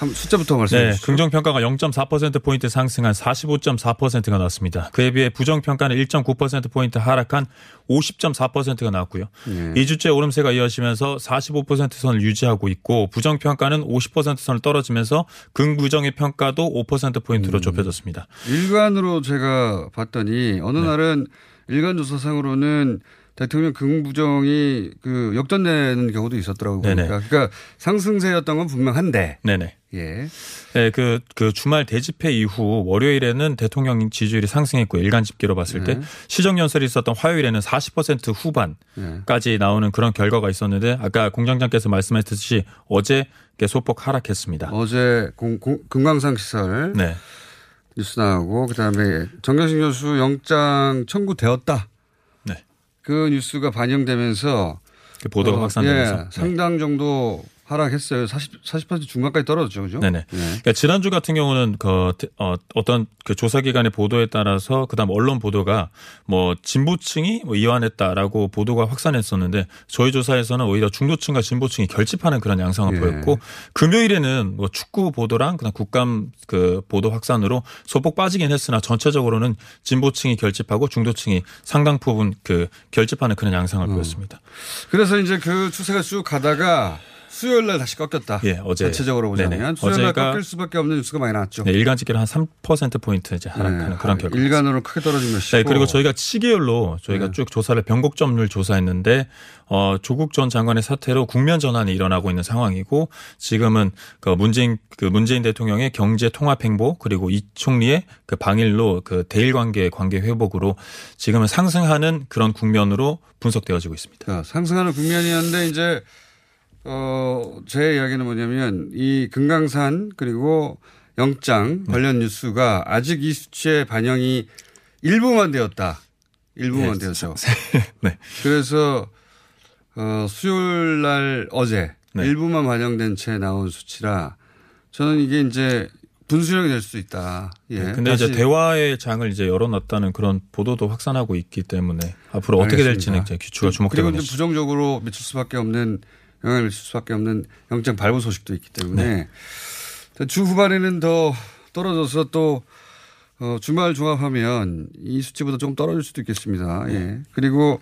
Speaker 7: 한번 숫자부터 말씀해
Speaker 5: 네,
Speaker 7: 주시죠.
Speaker 5: 긍정 평가가 0.4%포인트 상승한 45.4%가 나왔습니다. 그에 비해 부정 평가는 1.9%포인트 하락한 50.4%가 나왔고요.
Speaker 7: 네.
Speaker 5: 2주째 오름세가 이어지면서 45%선을 유지하고 있고 부정 평가는 50%선을 떨어지면서 긍부정의 평가도 5%포인트로
Speaker 7: 음.
Speaker 5: 좁혀졌습니다.
Speaker 7: 일간으로 제가 봤더니 어느
Speaker 5: 네.
Speaker 7: 날은 일간 조사상으로는 대통령 긍부정이 그 역전되는 경우도 있었더라고요.
Speaker 5: 네네.
Speaker 7: 그러니까, 그러니까 상승세였던 건 분명한데.
Speaker 5: 네네.
Speaker 7: 예.
Speaker 5: 네, 그, 그 주말 대집회 이후 월요일에는 대통령 지지율이 상승했고 일간 집계로 봤을 때
Speaker 7: 네.
Speaker 5: 시정연설이 있었던 화요일에는 40% 후반까지 나오는 그런 결과가 있었는데 아까 공장장께서 말씀하셨듯이 어제 소폭 하락했습니다.
Speaker 7: 어제 공, 공, 금강산 시설
Speaker 5: 네.
Speaker 7: 뉴스 나오고 그다음에 정경심 교수 영장 청구되었다.
Speaker 5: 네.
Speaker 7: 그 뉴스가 반영되면서
Speaker 5: 그 보도가 확산되면서.
Speaker 7: 예,
Speaker 5: 네.
Speaker 7: 상당 정도 하락했어요. 40, 40% 중반까지 떨어졌죠. 그죠?
Speaker 5: 네네. 그러니까 지난주 같은 경우는 그 어, 어떤 그 조사기관의 보도에 따라서 그 다음 언론 보도가 뭐 진보층이 뭐 이완했다라고 보도가 확산했었는데 저희 조사에서는 오히려 중도층과 진보층이 결집하는 그런 양상을
Speaker 7: 예.
Speaker 5: 보였고 금요일에는 뭐 축구 보도랑 그다음 국감 그 보도 확산으로 소폭 빠지긴 했으나 전체적으로는 진보층이 결집하고 중도층이 상당 부분 그 결집하는 그런 양상을
Speaker 7: 음.
Speaker 5: 보였습니다.
Speaker 7: 그래서 이제 그 추세가 쭉 가다가 수요일 날 다시 꺾였다.
Speaker 5: 예, 어제
Speaker 7: 전체적으로 보자면
Speaker 5: 네네.
Speaker 7: 수요일 날 꺾일 수밖에 없는 뉴스가 많이 나왔죠.
Speaker 5: 네, 일간 집계로 한3% 포인트 이제 하락하는
Speaker 7: 네,
Speaker 5: 그런 결과.
Speaker 7: 일간으로 크게 떨어진 것이고.
Speaker 5: 네, 그리고 저희가 시계열로 저희가
Speaker 7: 네.
Speaker 5: 쭉 조사를 변곡점을 조사했는데 어 조국 전 장관의 사태로 국면 전환이 일어나고 있는 상황이고 지금은 그 문재인 그 문재인 대통령의 경제 통합 행보 그리고 이 총리의 그 방일로 그 대일 관계 관계 회복으로 지금은 상승하는 그런 국면으로 분석되어지고 있습니다.
Speaker 7: 자, 상승하는 국면이었는데 이제 어, 제 이야기는 뭐냐면 이 금강산 그리고 영장
Speaker 5: 네.
Speaker 7: 관련 뉴스가 아직 이 수치에 반영이 일부만 되었다. 일부만
Speaker 5: 네,
Speaker 7: 되었죠.
Speaker 5: 네.
Speaker 7: 그래서 어, 수요일 날 어제
Speaker 5: 네.
Speaker 7: 일부만 반영된 채 나온 수치라 저는 이게 이제 분수령이 될 수 있다. 예.
Speaker 5: 네, 근데 이제 대화의 장을 이제 열어놨다는 그런 보도도 확산하고 있기 때문에 앞으로 어떻게 될지는
Speaker 7: 알겠습니다.
Speaker 5: 이제
Speaker 7: 그리고
Speaker 5: 주목되고
Speaker 7: 이제 부정적으로 미칠 수밖에 없는 영향을 미칠 수밖에 없는 영장 발부 소식도 있기 때문에
Speaker 5: 네.
Speaker 7: 주 후반에는 더 떨어져서 또 어, 주말 종합하면 이 수치보다 조금 떨어질 수도 있겠습니다.
Speaker 5: 네.
Speaker 7: 예. 그리고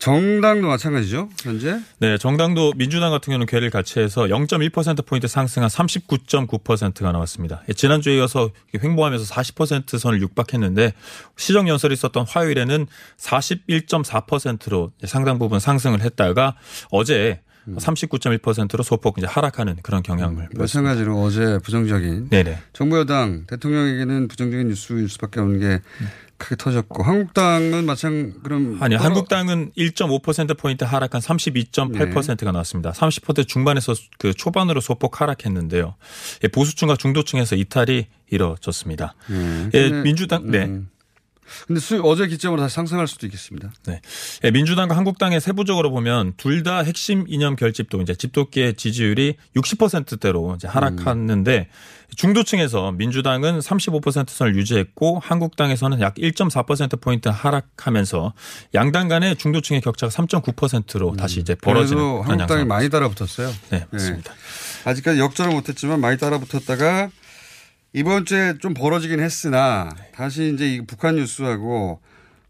Speaker 7: 정당도 마찬가지죠. 현재
Speaker 5: 네, 정당도 민주당 같은 경우는 괴를 같이 해서 0.1%포인트 상승한 39.9%가 나왔습니다. 예, 지난주에 이어서 횡보하면서 40% 선을 육박했는데 시정 연설이 있었던 화요일에는 41.4%로 상당 부분 상승을 했다가 어제 39.1%로 소폭 이제 하락하는 그런 경향을 보였습니다.
Speaker 7: 마찬가지로 어제 부정적인
Speaker 5: 네네.
Speaker 7: 정부 여당 대통령에게는 부정적인 뉴스일 수밖에 없는 게 크게 터졌고 한국당은 마찬 그럼
Speaker 5: 아니
Speaker 7: 떨어-
Speaker 5: 한국당은 1.5% 포인트 하락한 32.8%가 나왔습니다. 30% 중반에서 그 초반으로 소폭 하락했는데요. 예, 보수층과 중도층에서 이탈이 이뤄졌습니다.
Speaker 7: 네.
Speaker 5: 예,
Speaker 7: 근데-
Speaker 5: 민주당 네.
Speaker 7: 음. 근데 수, 어제 기점으로 다시 상승할 수도 있겠습니다.
Speaker 5: 네. 예, 민주당과 한국당의 세부적으로 보면 둘 다 핵심 이념 결집도 이제 집도계 지지율이 60%대로 이제 하락했는데 중도층에서 민주당은 35%선을 유지했고 한국당에서는 약 1.4%포인트 하락하면서 양당 간의 중도층의 격차가 3.9%로 다시 이제 벌어지는 그런
Speaker 7: 한국당이
Speaker 5: 양상.
Speaker 7: 많이 따라붙었어요.
Speaker 5: 네, 맞습니다.
Speaker 7: 아직까지 역전을 못했지만 많이 따라붙었다가 이번 주에 좀 벌어지긴 했으나 다시 이제 이 북한 뉴스하고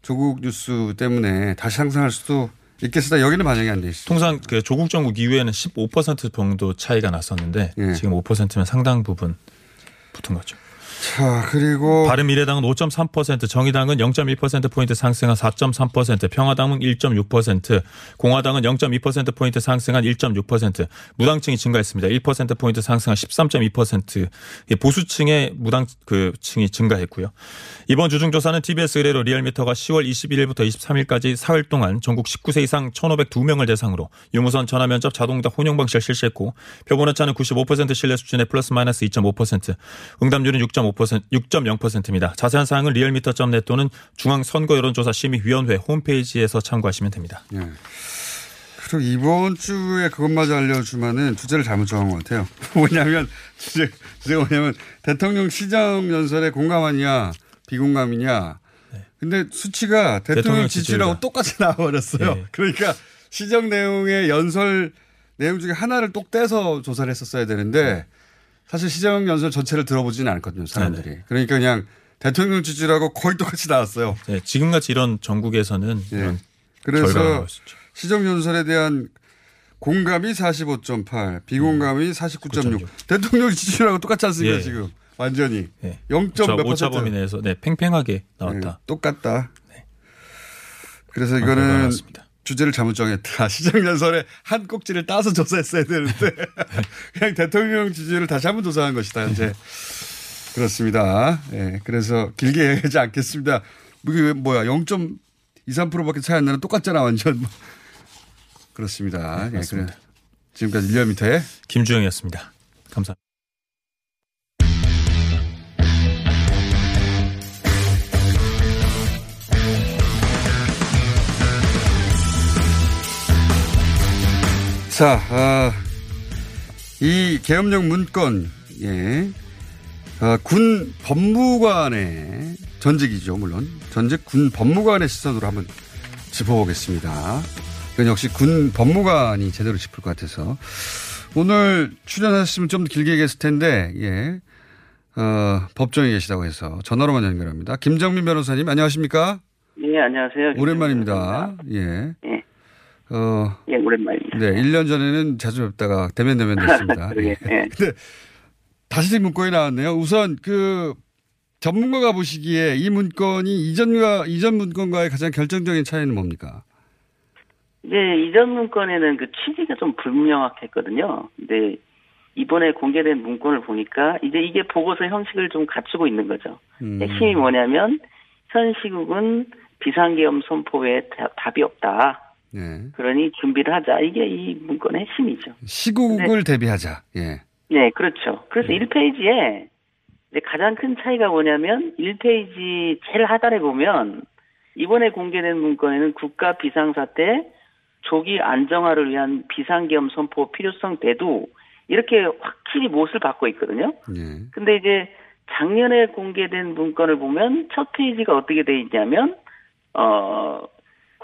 Speaker 7: 조국 뉴스 때문에 다시 상승할 수도 있겠으나 여기는 반영이 안 돼 있습니다.
Speaker 5: 통상 그 조국 정국 이후에는 15% 정도 차이가 났었는데
Speaker 7: 예.
Speaker 5: 지금 5%면 상당 부분 붙은 거죠.
Speaker 7: 자, 그리고
Speaker 5: 바른 미래당은 5.3%, 정의당은 0.1%포인트 상승한 4.3%, 평화당은 1.6%, 공화당은 0.2%포인트 상승한 1.6%, 무당층이 증가했습니다. 1%포인트 상승한 13.2%, 이게 보수층의 무당 그 층이 증가했고요. 이번 주중 조사는 TBS 의뢰로 리얼미터가 10월 21일부터 23일까지 사흘 동안 전국 19세 이상 1,502명을 대상으로 유무선 전화 면접 자동응답 혼용 방식을 실시했고 표본 오차는 95% 신뢰 수준의 플러스 마이너스 2.5%, 응답률은 6.5% 6.0%입니다. 자세한 사항은 리얼미터.net 또는 중앙 선거 여론조사 심의위원회 홈페이지에서 참고하시면 됩니다.
Speaker 7: 예. 그리고 이번 주에 그것마저 알려주면은 주제를 잘못 정한 것 같아요. 뭐냐면 주제, 주제가 뭐냐면 대통령 시정 연설에 공감하냐 비공감이냐. 근데 수치가 대통령,
Speaker 5: 네. 대통령
Speaker 7: 지지율하고. 똑같이 나와버렸어요.
Speaker 5: 예.
Speaker 7: 그러니까 시정 내용의 연설 내용 중에 하나를 똑 떼서 조사를 했었어야 되는데 사실 시정 연설 전체를 들어보지는 않거든요, 사람들이. 그러니까 그냥 대통령 지지율하고 거의 똑같이 나왔어요.
Speaker 5: 네, 지금같이 이런 전국에서는 이런 결과가
Speaker 7: 그래서
Speaker 5: 나올 수 있죠.
Speaker 7: 시정 연설에 대한 공감이 45.8, 비공감이 49.6. 대통령 지지율하고 똑같지 않습니까,
Speaker 5: 음. 예.
Speaker 7: 지금? 완전히.
Speaker 5: 네.
Speaker 7: 0.
Speaker 5: 오차,
Speaker 7: 몇
Speaker 5: 오차
Speaker 7: 퍼센트.
Speaker 5: 범위 내에서 네, 팽팽하게 나왔다.
Speaker 7: 네, 똑같다. 그래서
Speaker 5: 그런 결과가
Speaker 7: 이거는. 주제를 잘못 정했다. 시정 연설에 한 꼭지를 따서 조사했어야 되는데 그냥 대통령 지지율을 다시 한번 조사한 것이다. 현재 그렇습니다. 예, 그래서 길게 얘기하지 않겠습니다. 이게 왜 뭐야 0.23%밖에 차이 안 나는 똑같잖아 완전. 그렇습니다. 예,
Speaker 5: 맞습니다.
Speaker 7: 그래. 지금까지 1년미터의
Speaker 5: 김주영이었습니다. 감사합니다.
Speaker 7: 자, 아, 이 계엄령 문건, 예, 아, 군 법무관의 전직이죠, 물론. 전직 군 법무관의 시선으로 한번 짚어보겠습니다. 이건 역시 군 법무관이 제대로 짚을 것 같아서. 오늘 출연하셨으면 좀더 길게 얘기했을 텐데, 예, 어, 법정에 계시다고 해서 전화로만 연결합니다. 김정민 변호사님, 안녕하십니까?
Speaker 11: 예, 안녕하세요.
Speaker 7: 오랜만입니다. 예.
Speaker 11: 예.
Speaker 7: 어,
Speaker 11: 예, 오랜만입니다.
Speaker 7: 네, 1년 전에는 자주 뵙다가 대면 대면 됐습니다. 예.
Speaker 11: 예.
Speaker 7: 근데 다시 문건이 나왔네요. 우선 그 전문가가 보시기에 이 문건이 이전과 이전 문건과의 가장 결정적인 차이는 뭡니까?
Speaker 11: 이제 이전 문건에는 그 취지가 좀 불명확했거든요. 근데 이번에 공개된 문건을 보니까 이제 이게 보고서 형식을 좀 갖추고 있는 거죠.
Speaker 7: 음.
Speaker 11: 핵심이 뭐냐면 현 시국은 비상계엄 선포 외에 다- 답이 없다.
Speaker 7: 네.
Speaker 11: 그러니 준비를 하자. 이게 이 문건의 핵심이죠.
Speaker 7: 시국을 대비하자. 예.
Speaker 11: 네, 그렇죠. 그래서 1페이지에 가장 큰 차이가 뭐냐면 1페이지 제일 하단에 보면 이번에 공개된 문건에는 국가 비상사태 조기 안정화를 위한 비상계엄 선포 필요성 대두 이렇게 확실히 못을 받고 있거든요.
Speaker 7: 예.
Speaker 11: 근데 이제 작년에 공개된 문건을 보면 첫 페이지가 어떻게 돼 있냐면 어,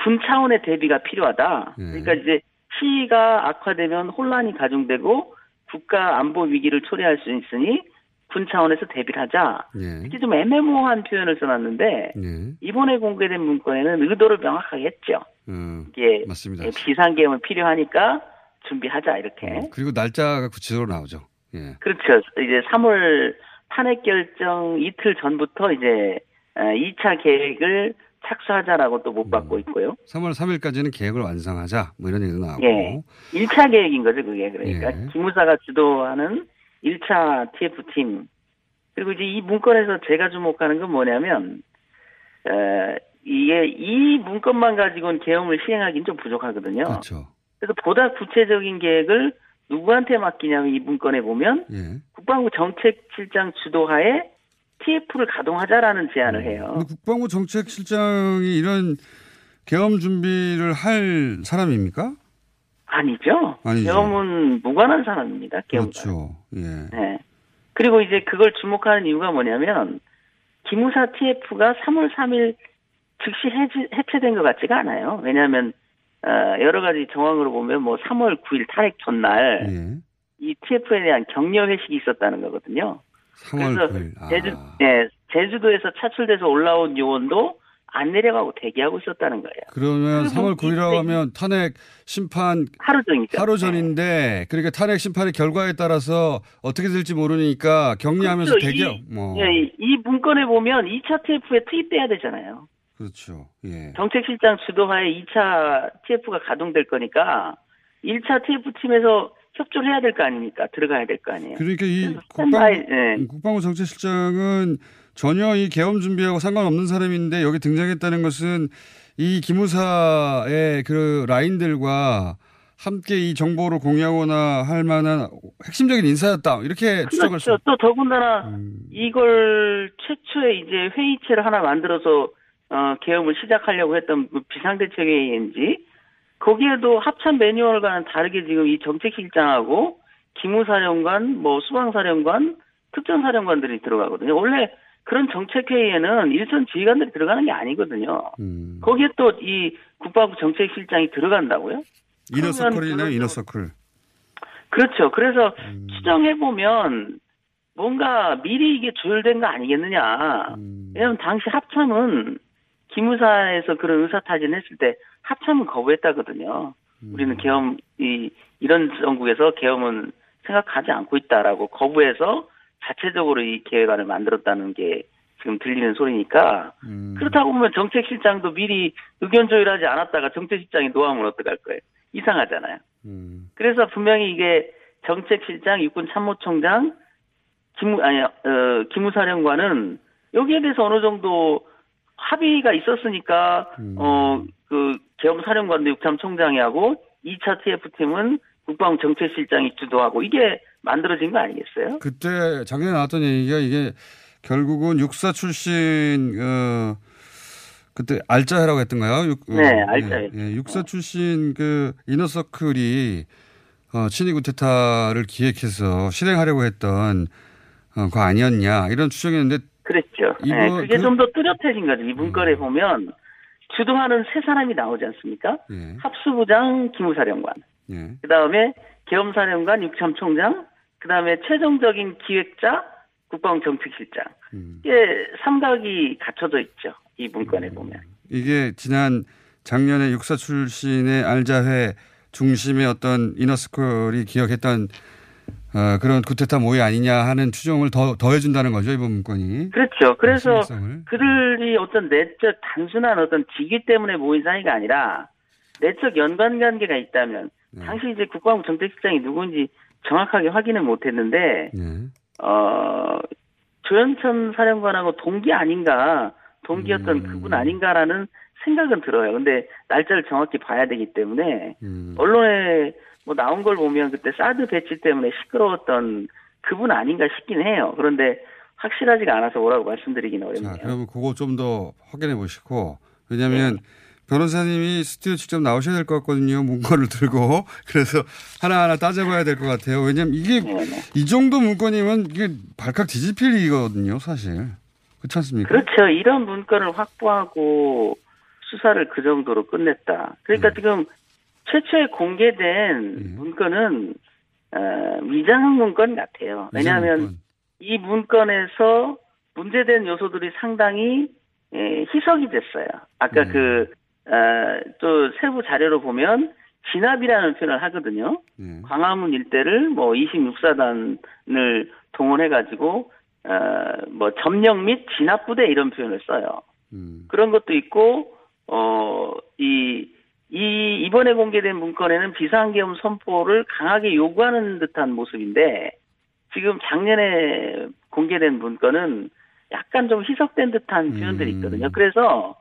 Speaker 11: 군 차원의 대비가 필요하다. 그러니까 이제 시위가 악화되면 혼란이 가중되고 국가 안보 위기를 초래할 수 있으니 군 차원에서 대비를 하자.
Speaker 7: 예.
Speaker 11: 특히 좀 애매모호한 표현을 써놨는데
Speaker 7: 예.
Speaker 11: 이번에 공개된 문건에는 의도를 명확하게 했죠.
Speaker 7: 음,
Speaker 11: 이게
Speaker 7: 맞습니다.
Speaker 11: 비상계엄을 필요하니까 준비하자 이렇게.
Speaker 7: 그리고 날짜가 구체적으로 나오죠. 예.
Speaker 11: 그렇죠. 이제 3월 탄핵 결정 이틀 전부터 이제 2차 계획을 착수하자라고 또 못 받고 있고요.
Speaker 7: 3월 3일까지는 계획을 완성하자. 뭐 이런 얘기도 나오고.
Speaker 11: 예. 1차 계획인 거죠, 그게. 그러니까
Speaker 7: 예.
Speaker 11: 기무사가 주도하는 1차 TF팀. 그리고 이제 이 문건에서 제가 주목하는 건 뭐냐면, 에, 이게 이 문건만 가지고는 계엄을 시행하기는 좀 부족하거든요.
Speaker 7: 그렇죠.
Speaker 11: 그래서 보다 구체적인 계획을 누구한테 맡기냐면 이 문건에 보면
Speaker 7: 예.
Speaker 11: 국방부 정책실장 주도하에 TF를 가동하자라는 제안을 해요.
Speaker 7: 근데 국방부 정책실장이 이런 계엄 준비를 할 사람입니까?
Speaker 11: 아니죠.
Speaker 7: 아니죠.
Speaker 11: 계엄은 무관한 사람입니다. 계엄.
Speaker 7: 그렇죠. 예.
Speaker 11: 네. 그리고 이제 그걸 주목하는 이유가 뭐냐면 기무사 TF가 3월 3일 즉시 해지, 해체된 것 같지가 않아요. 왜냐하면 어, 여러 가지 정황으로 보면 뭐 3월 9일 탈핵 전날
Speaker 7: 예.
Speaker 11: 이 TF에 대한 격려 회식이 있었다는 거거든요.
Speaker 7: 3월
Speaker 11: 그래서
Speaker 7: 9일. 아.
Speaker 11: 제주, 예, 제주도에서 차출돼서 올라온 요원도 안 내려가고 대기하고 있었다는 거예요.
Speaker 7: 그러면
Speaker 11: 그리고
Speaker 7: 3월 9일이라고
Speaker 11: 이-
Speaker 7: 하면 탄핵 심판
Speaker 11: 하루 전이죠.
Speaker 7: 하루 전인데 그러니까 탄핵 심판의 결과에 따라서 어떻게 될지 모르니까 격리하면서
Speaker 11: 그렇죠.
Speaker 7: 대기
Speaker 11: 이-
Speaker 7: 뭐
Speaker 11: 예, 이- 이 문건에 보면 2차 TF에 투입돼야 되잖아요.
Speaker 7: 그렇죠. 예.
Speaker 11: 정책실장 주도하에 2차 TF가 가동될 거니까 1차 TF 팀에서 협조를 해야 될 거 아닙니까? 들어가야 될 거 아니에요.
Speaker 7: 그러니까
Speaker 11: 이
Speaker 7: 국방,
Speaker 11: 예.
Speaker 7: 국방부 정책실장은 전혀 이 계엄 준비하고 상관없는 사람인데 여기 등장했다는 것은 이 기무사의 그 라인들과 함께 이 정보를 공유하거나 할 만한 핵심적인 인사였다. 이렇게 추정할 수.
Speaker 11: 그렇죠. 또 더군다나
Speaker 7: 음.
Speaker 11: 이걸 최초에 이제 회의체를 하나 만들어서 어, 계엄을 시작하려고 했던 그 비상대책회의인지 거기에도 합참 매뉴얼과는 다르게 지금 이 정책실장하고 기무사령관, 뭐 수방사령관, 특전사령관들이 들어가거든요. 원래 그런 정책회의에는 일선 지휘관들이 들어가는 게 아니거든요.
Speaker 7: 음.
Speaker 11: 거기에 또 이 국방부 정책실장이 들어간다고요?
Speaker 7: 이너
Speaker 11: 그러면
Speaker 7: 서클이네요.
Speaker 11: 그건
Speaker 7: 이너
Speaker 11: 좀-
Speaker 7: 서클.
Speaker 11: 그렇죠. 그래서
Speaker 7: 음.
Speaker 11: 추정해 보면 뭔가 미리 이게 조율된 거 아니겠느냐.
Speaker 7: 음.
Speaker 11: 왜냐하면 당시 합참은 기무사에서 그런 의사 타진했을 때 합참은 거부했다거든요.
Speaker 7: 음.
Speaker 11: 우리는 계엄 이 이런 정국에서 계엄은 생각하지 않고 있다라고 거부해서 자체적으로 이 계획안을 만들었다는 게 지금 들리는 소리니까
Speaker 7: 음.
Speaker 11: 그렇다고 보면 정책실장도 미리 의견 조율하지 않았다가 정책실장이 노하면 어떡할 거예요? 이상하잖아요.
Speaker 7: 음.
Speaker 11: 그래서 분명히 이게 정책실장, 육군 참모총장, 기무 아니 어 기무사령관은 여기에 대해서 어느 정도 합의가 있었으니까
Speaker 7: 음.
Speaker 11: 어그 계엄사령관도 육참총장이 하고 2차 TF 팀은 국방 정책실장이 주도하고 이게 만들어진 거 아니겠어요?
Speaker 7: 그때 작년에 나왔던 얘기가 이게 결국은 육사 출신 어 그때 알짜해라고 했던가요? 육, 어,
Speaker 11: 네, 알짜해.
Speaker 7: 예, 예, 육사 출신 그 이너서클이 어, 친위 구테타를 기획해서 실행하려고 했던 어, 거 아니었냐 이런 추정이었는데
Speaker 11: 그랬죠.
Speaker 7: 이거
Speaker 11: 네, 그게
Speaker 7: 그-
Speaker 11: 좀더 뚜렷해진 거죠. 이 문건에 보면 주도하는 세 사람이 나오지 않습니까?
Speaker 7: 예,
Speaker 11: 합수부장, 기무사령관.
Speaker 7: 예.
Speaker 11: 그 다음에 계엄사령관, 육참총장, 그 다음에 최종적인 기획자, 국방정책실장.
Speaker 7: 음.
Speaker 11: 이게 삼각이 갖춰져 있죠. 이 문건에 보면.
Speaker 7: 이게 지난 작년에 육사 출신의 알자회 중심의 어떤 이너스컬이 기억했던 어, 그런 구테타 모의 아니냐 하는 추정을 더 더해준다는 거죠 이번 문건이.
Speaker 11: 그렇죠. 그래서
Speaker 7: 신빙성을.
Speaker 11: 그들이 어떤 내적 단순한 어떤 직위 때문에 모인 사이가 아니라 내적 연관 관계가 있다면
Speaker 7: 네.
Speaker 11: 당시 이제 국방부 정책실장이 누군지 정확하게 확인을 못했는데
Speaker 7: 예.
Speaker 11: 어 조현천 사령관하고 동기 아닌가 동기였던
Speaker 7: 음.
Speaker 11: 그분 아닌가라는 생각은 들어요. 근데 날짜를 정확히 봐야 되기 때문에
Speaker 7: 음.
Speaker 11: 언론에 뭐 나온 걸 보면 그때 사드 배치 때문에 시끄러웠던 그분 아닌가 싶긴 해요. 그런데 확실하지가 않아서 뭐라고 말씀드리긴
Speaker 7: 자,
Speaker 11: 어렵네요.
Speaker 7: 그러면 그거 좀 더 확인해 보시고 왜냐하면 변호사님이 스튜디오 직접 나오셔야 될 것 같거든요. 문건을 들고 그래서 하나하나 따져봐야 될 것 같아요. 왜냐하면 이게 이 정도 문건이면 이게 발칵 뒤집힐 일이거든요, 사실. 그렇지 않습니까?
Speaker 11: 그렇죠. 이런 문건을 확보하고 수사를 그 정도로 끝냈다.
Speaker 7: 네.
Speaker 11: 그러니까 지금 최초에 공개된 문건은 어, 위장 문건 같아요. 왜냐하면 이 문건에서 문제된 요소들이 상당히 예, 희석이 됐어요. 아까
Speaker 7: 네.
Speaker 11: 그, 어, 또 세부 자료로 보면 진압이라는 표현을 하거든요.
Speaker 7: 네.
Speaker 11: 광화문 일대를 뭐 26사단을 동원해가지고, 어, 뭐 점령 및 진압부대 이런 표현을 써요.
Speaker 7: 음.
Speaker 11: 그런 것도 있고, 어, 이, 이, 이번에 공개된 문건에는 비상계엄 선포를 강하게 요구하는 듯한 모습인데, 지금 작년에 공개된 문건은 약간 좀 희석된 듯한 표현들이 있거든요. 그래서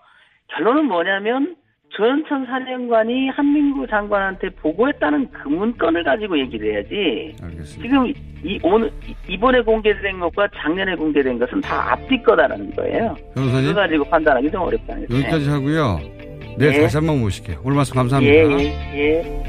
Speaker 11: 결론은 뭐냐면 조현천 사령관이 한민구 장관한테 보고했다는 그 문건을 가지고 얘기를 해야지.
Speaker 7: 알겠습니다.
Speaker 11: 지금 이 오늘 이- 이번에 공개된 것과 작년에 공개된 것은 다 앞뒤 거다라는 거예요.
Speaker 7: 변호사님?
Speaker 11: 그거 가지고 판단하기 좀 어렵다는 거예요.
Speaker 7: 여기까지 하고요. 내일
Speaker 11: 예.
Speaker 7: 다시 한 번 모실게요. 오늘 말씀 감사합니다.
Speaker 11: 예, 예, 예.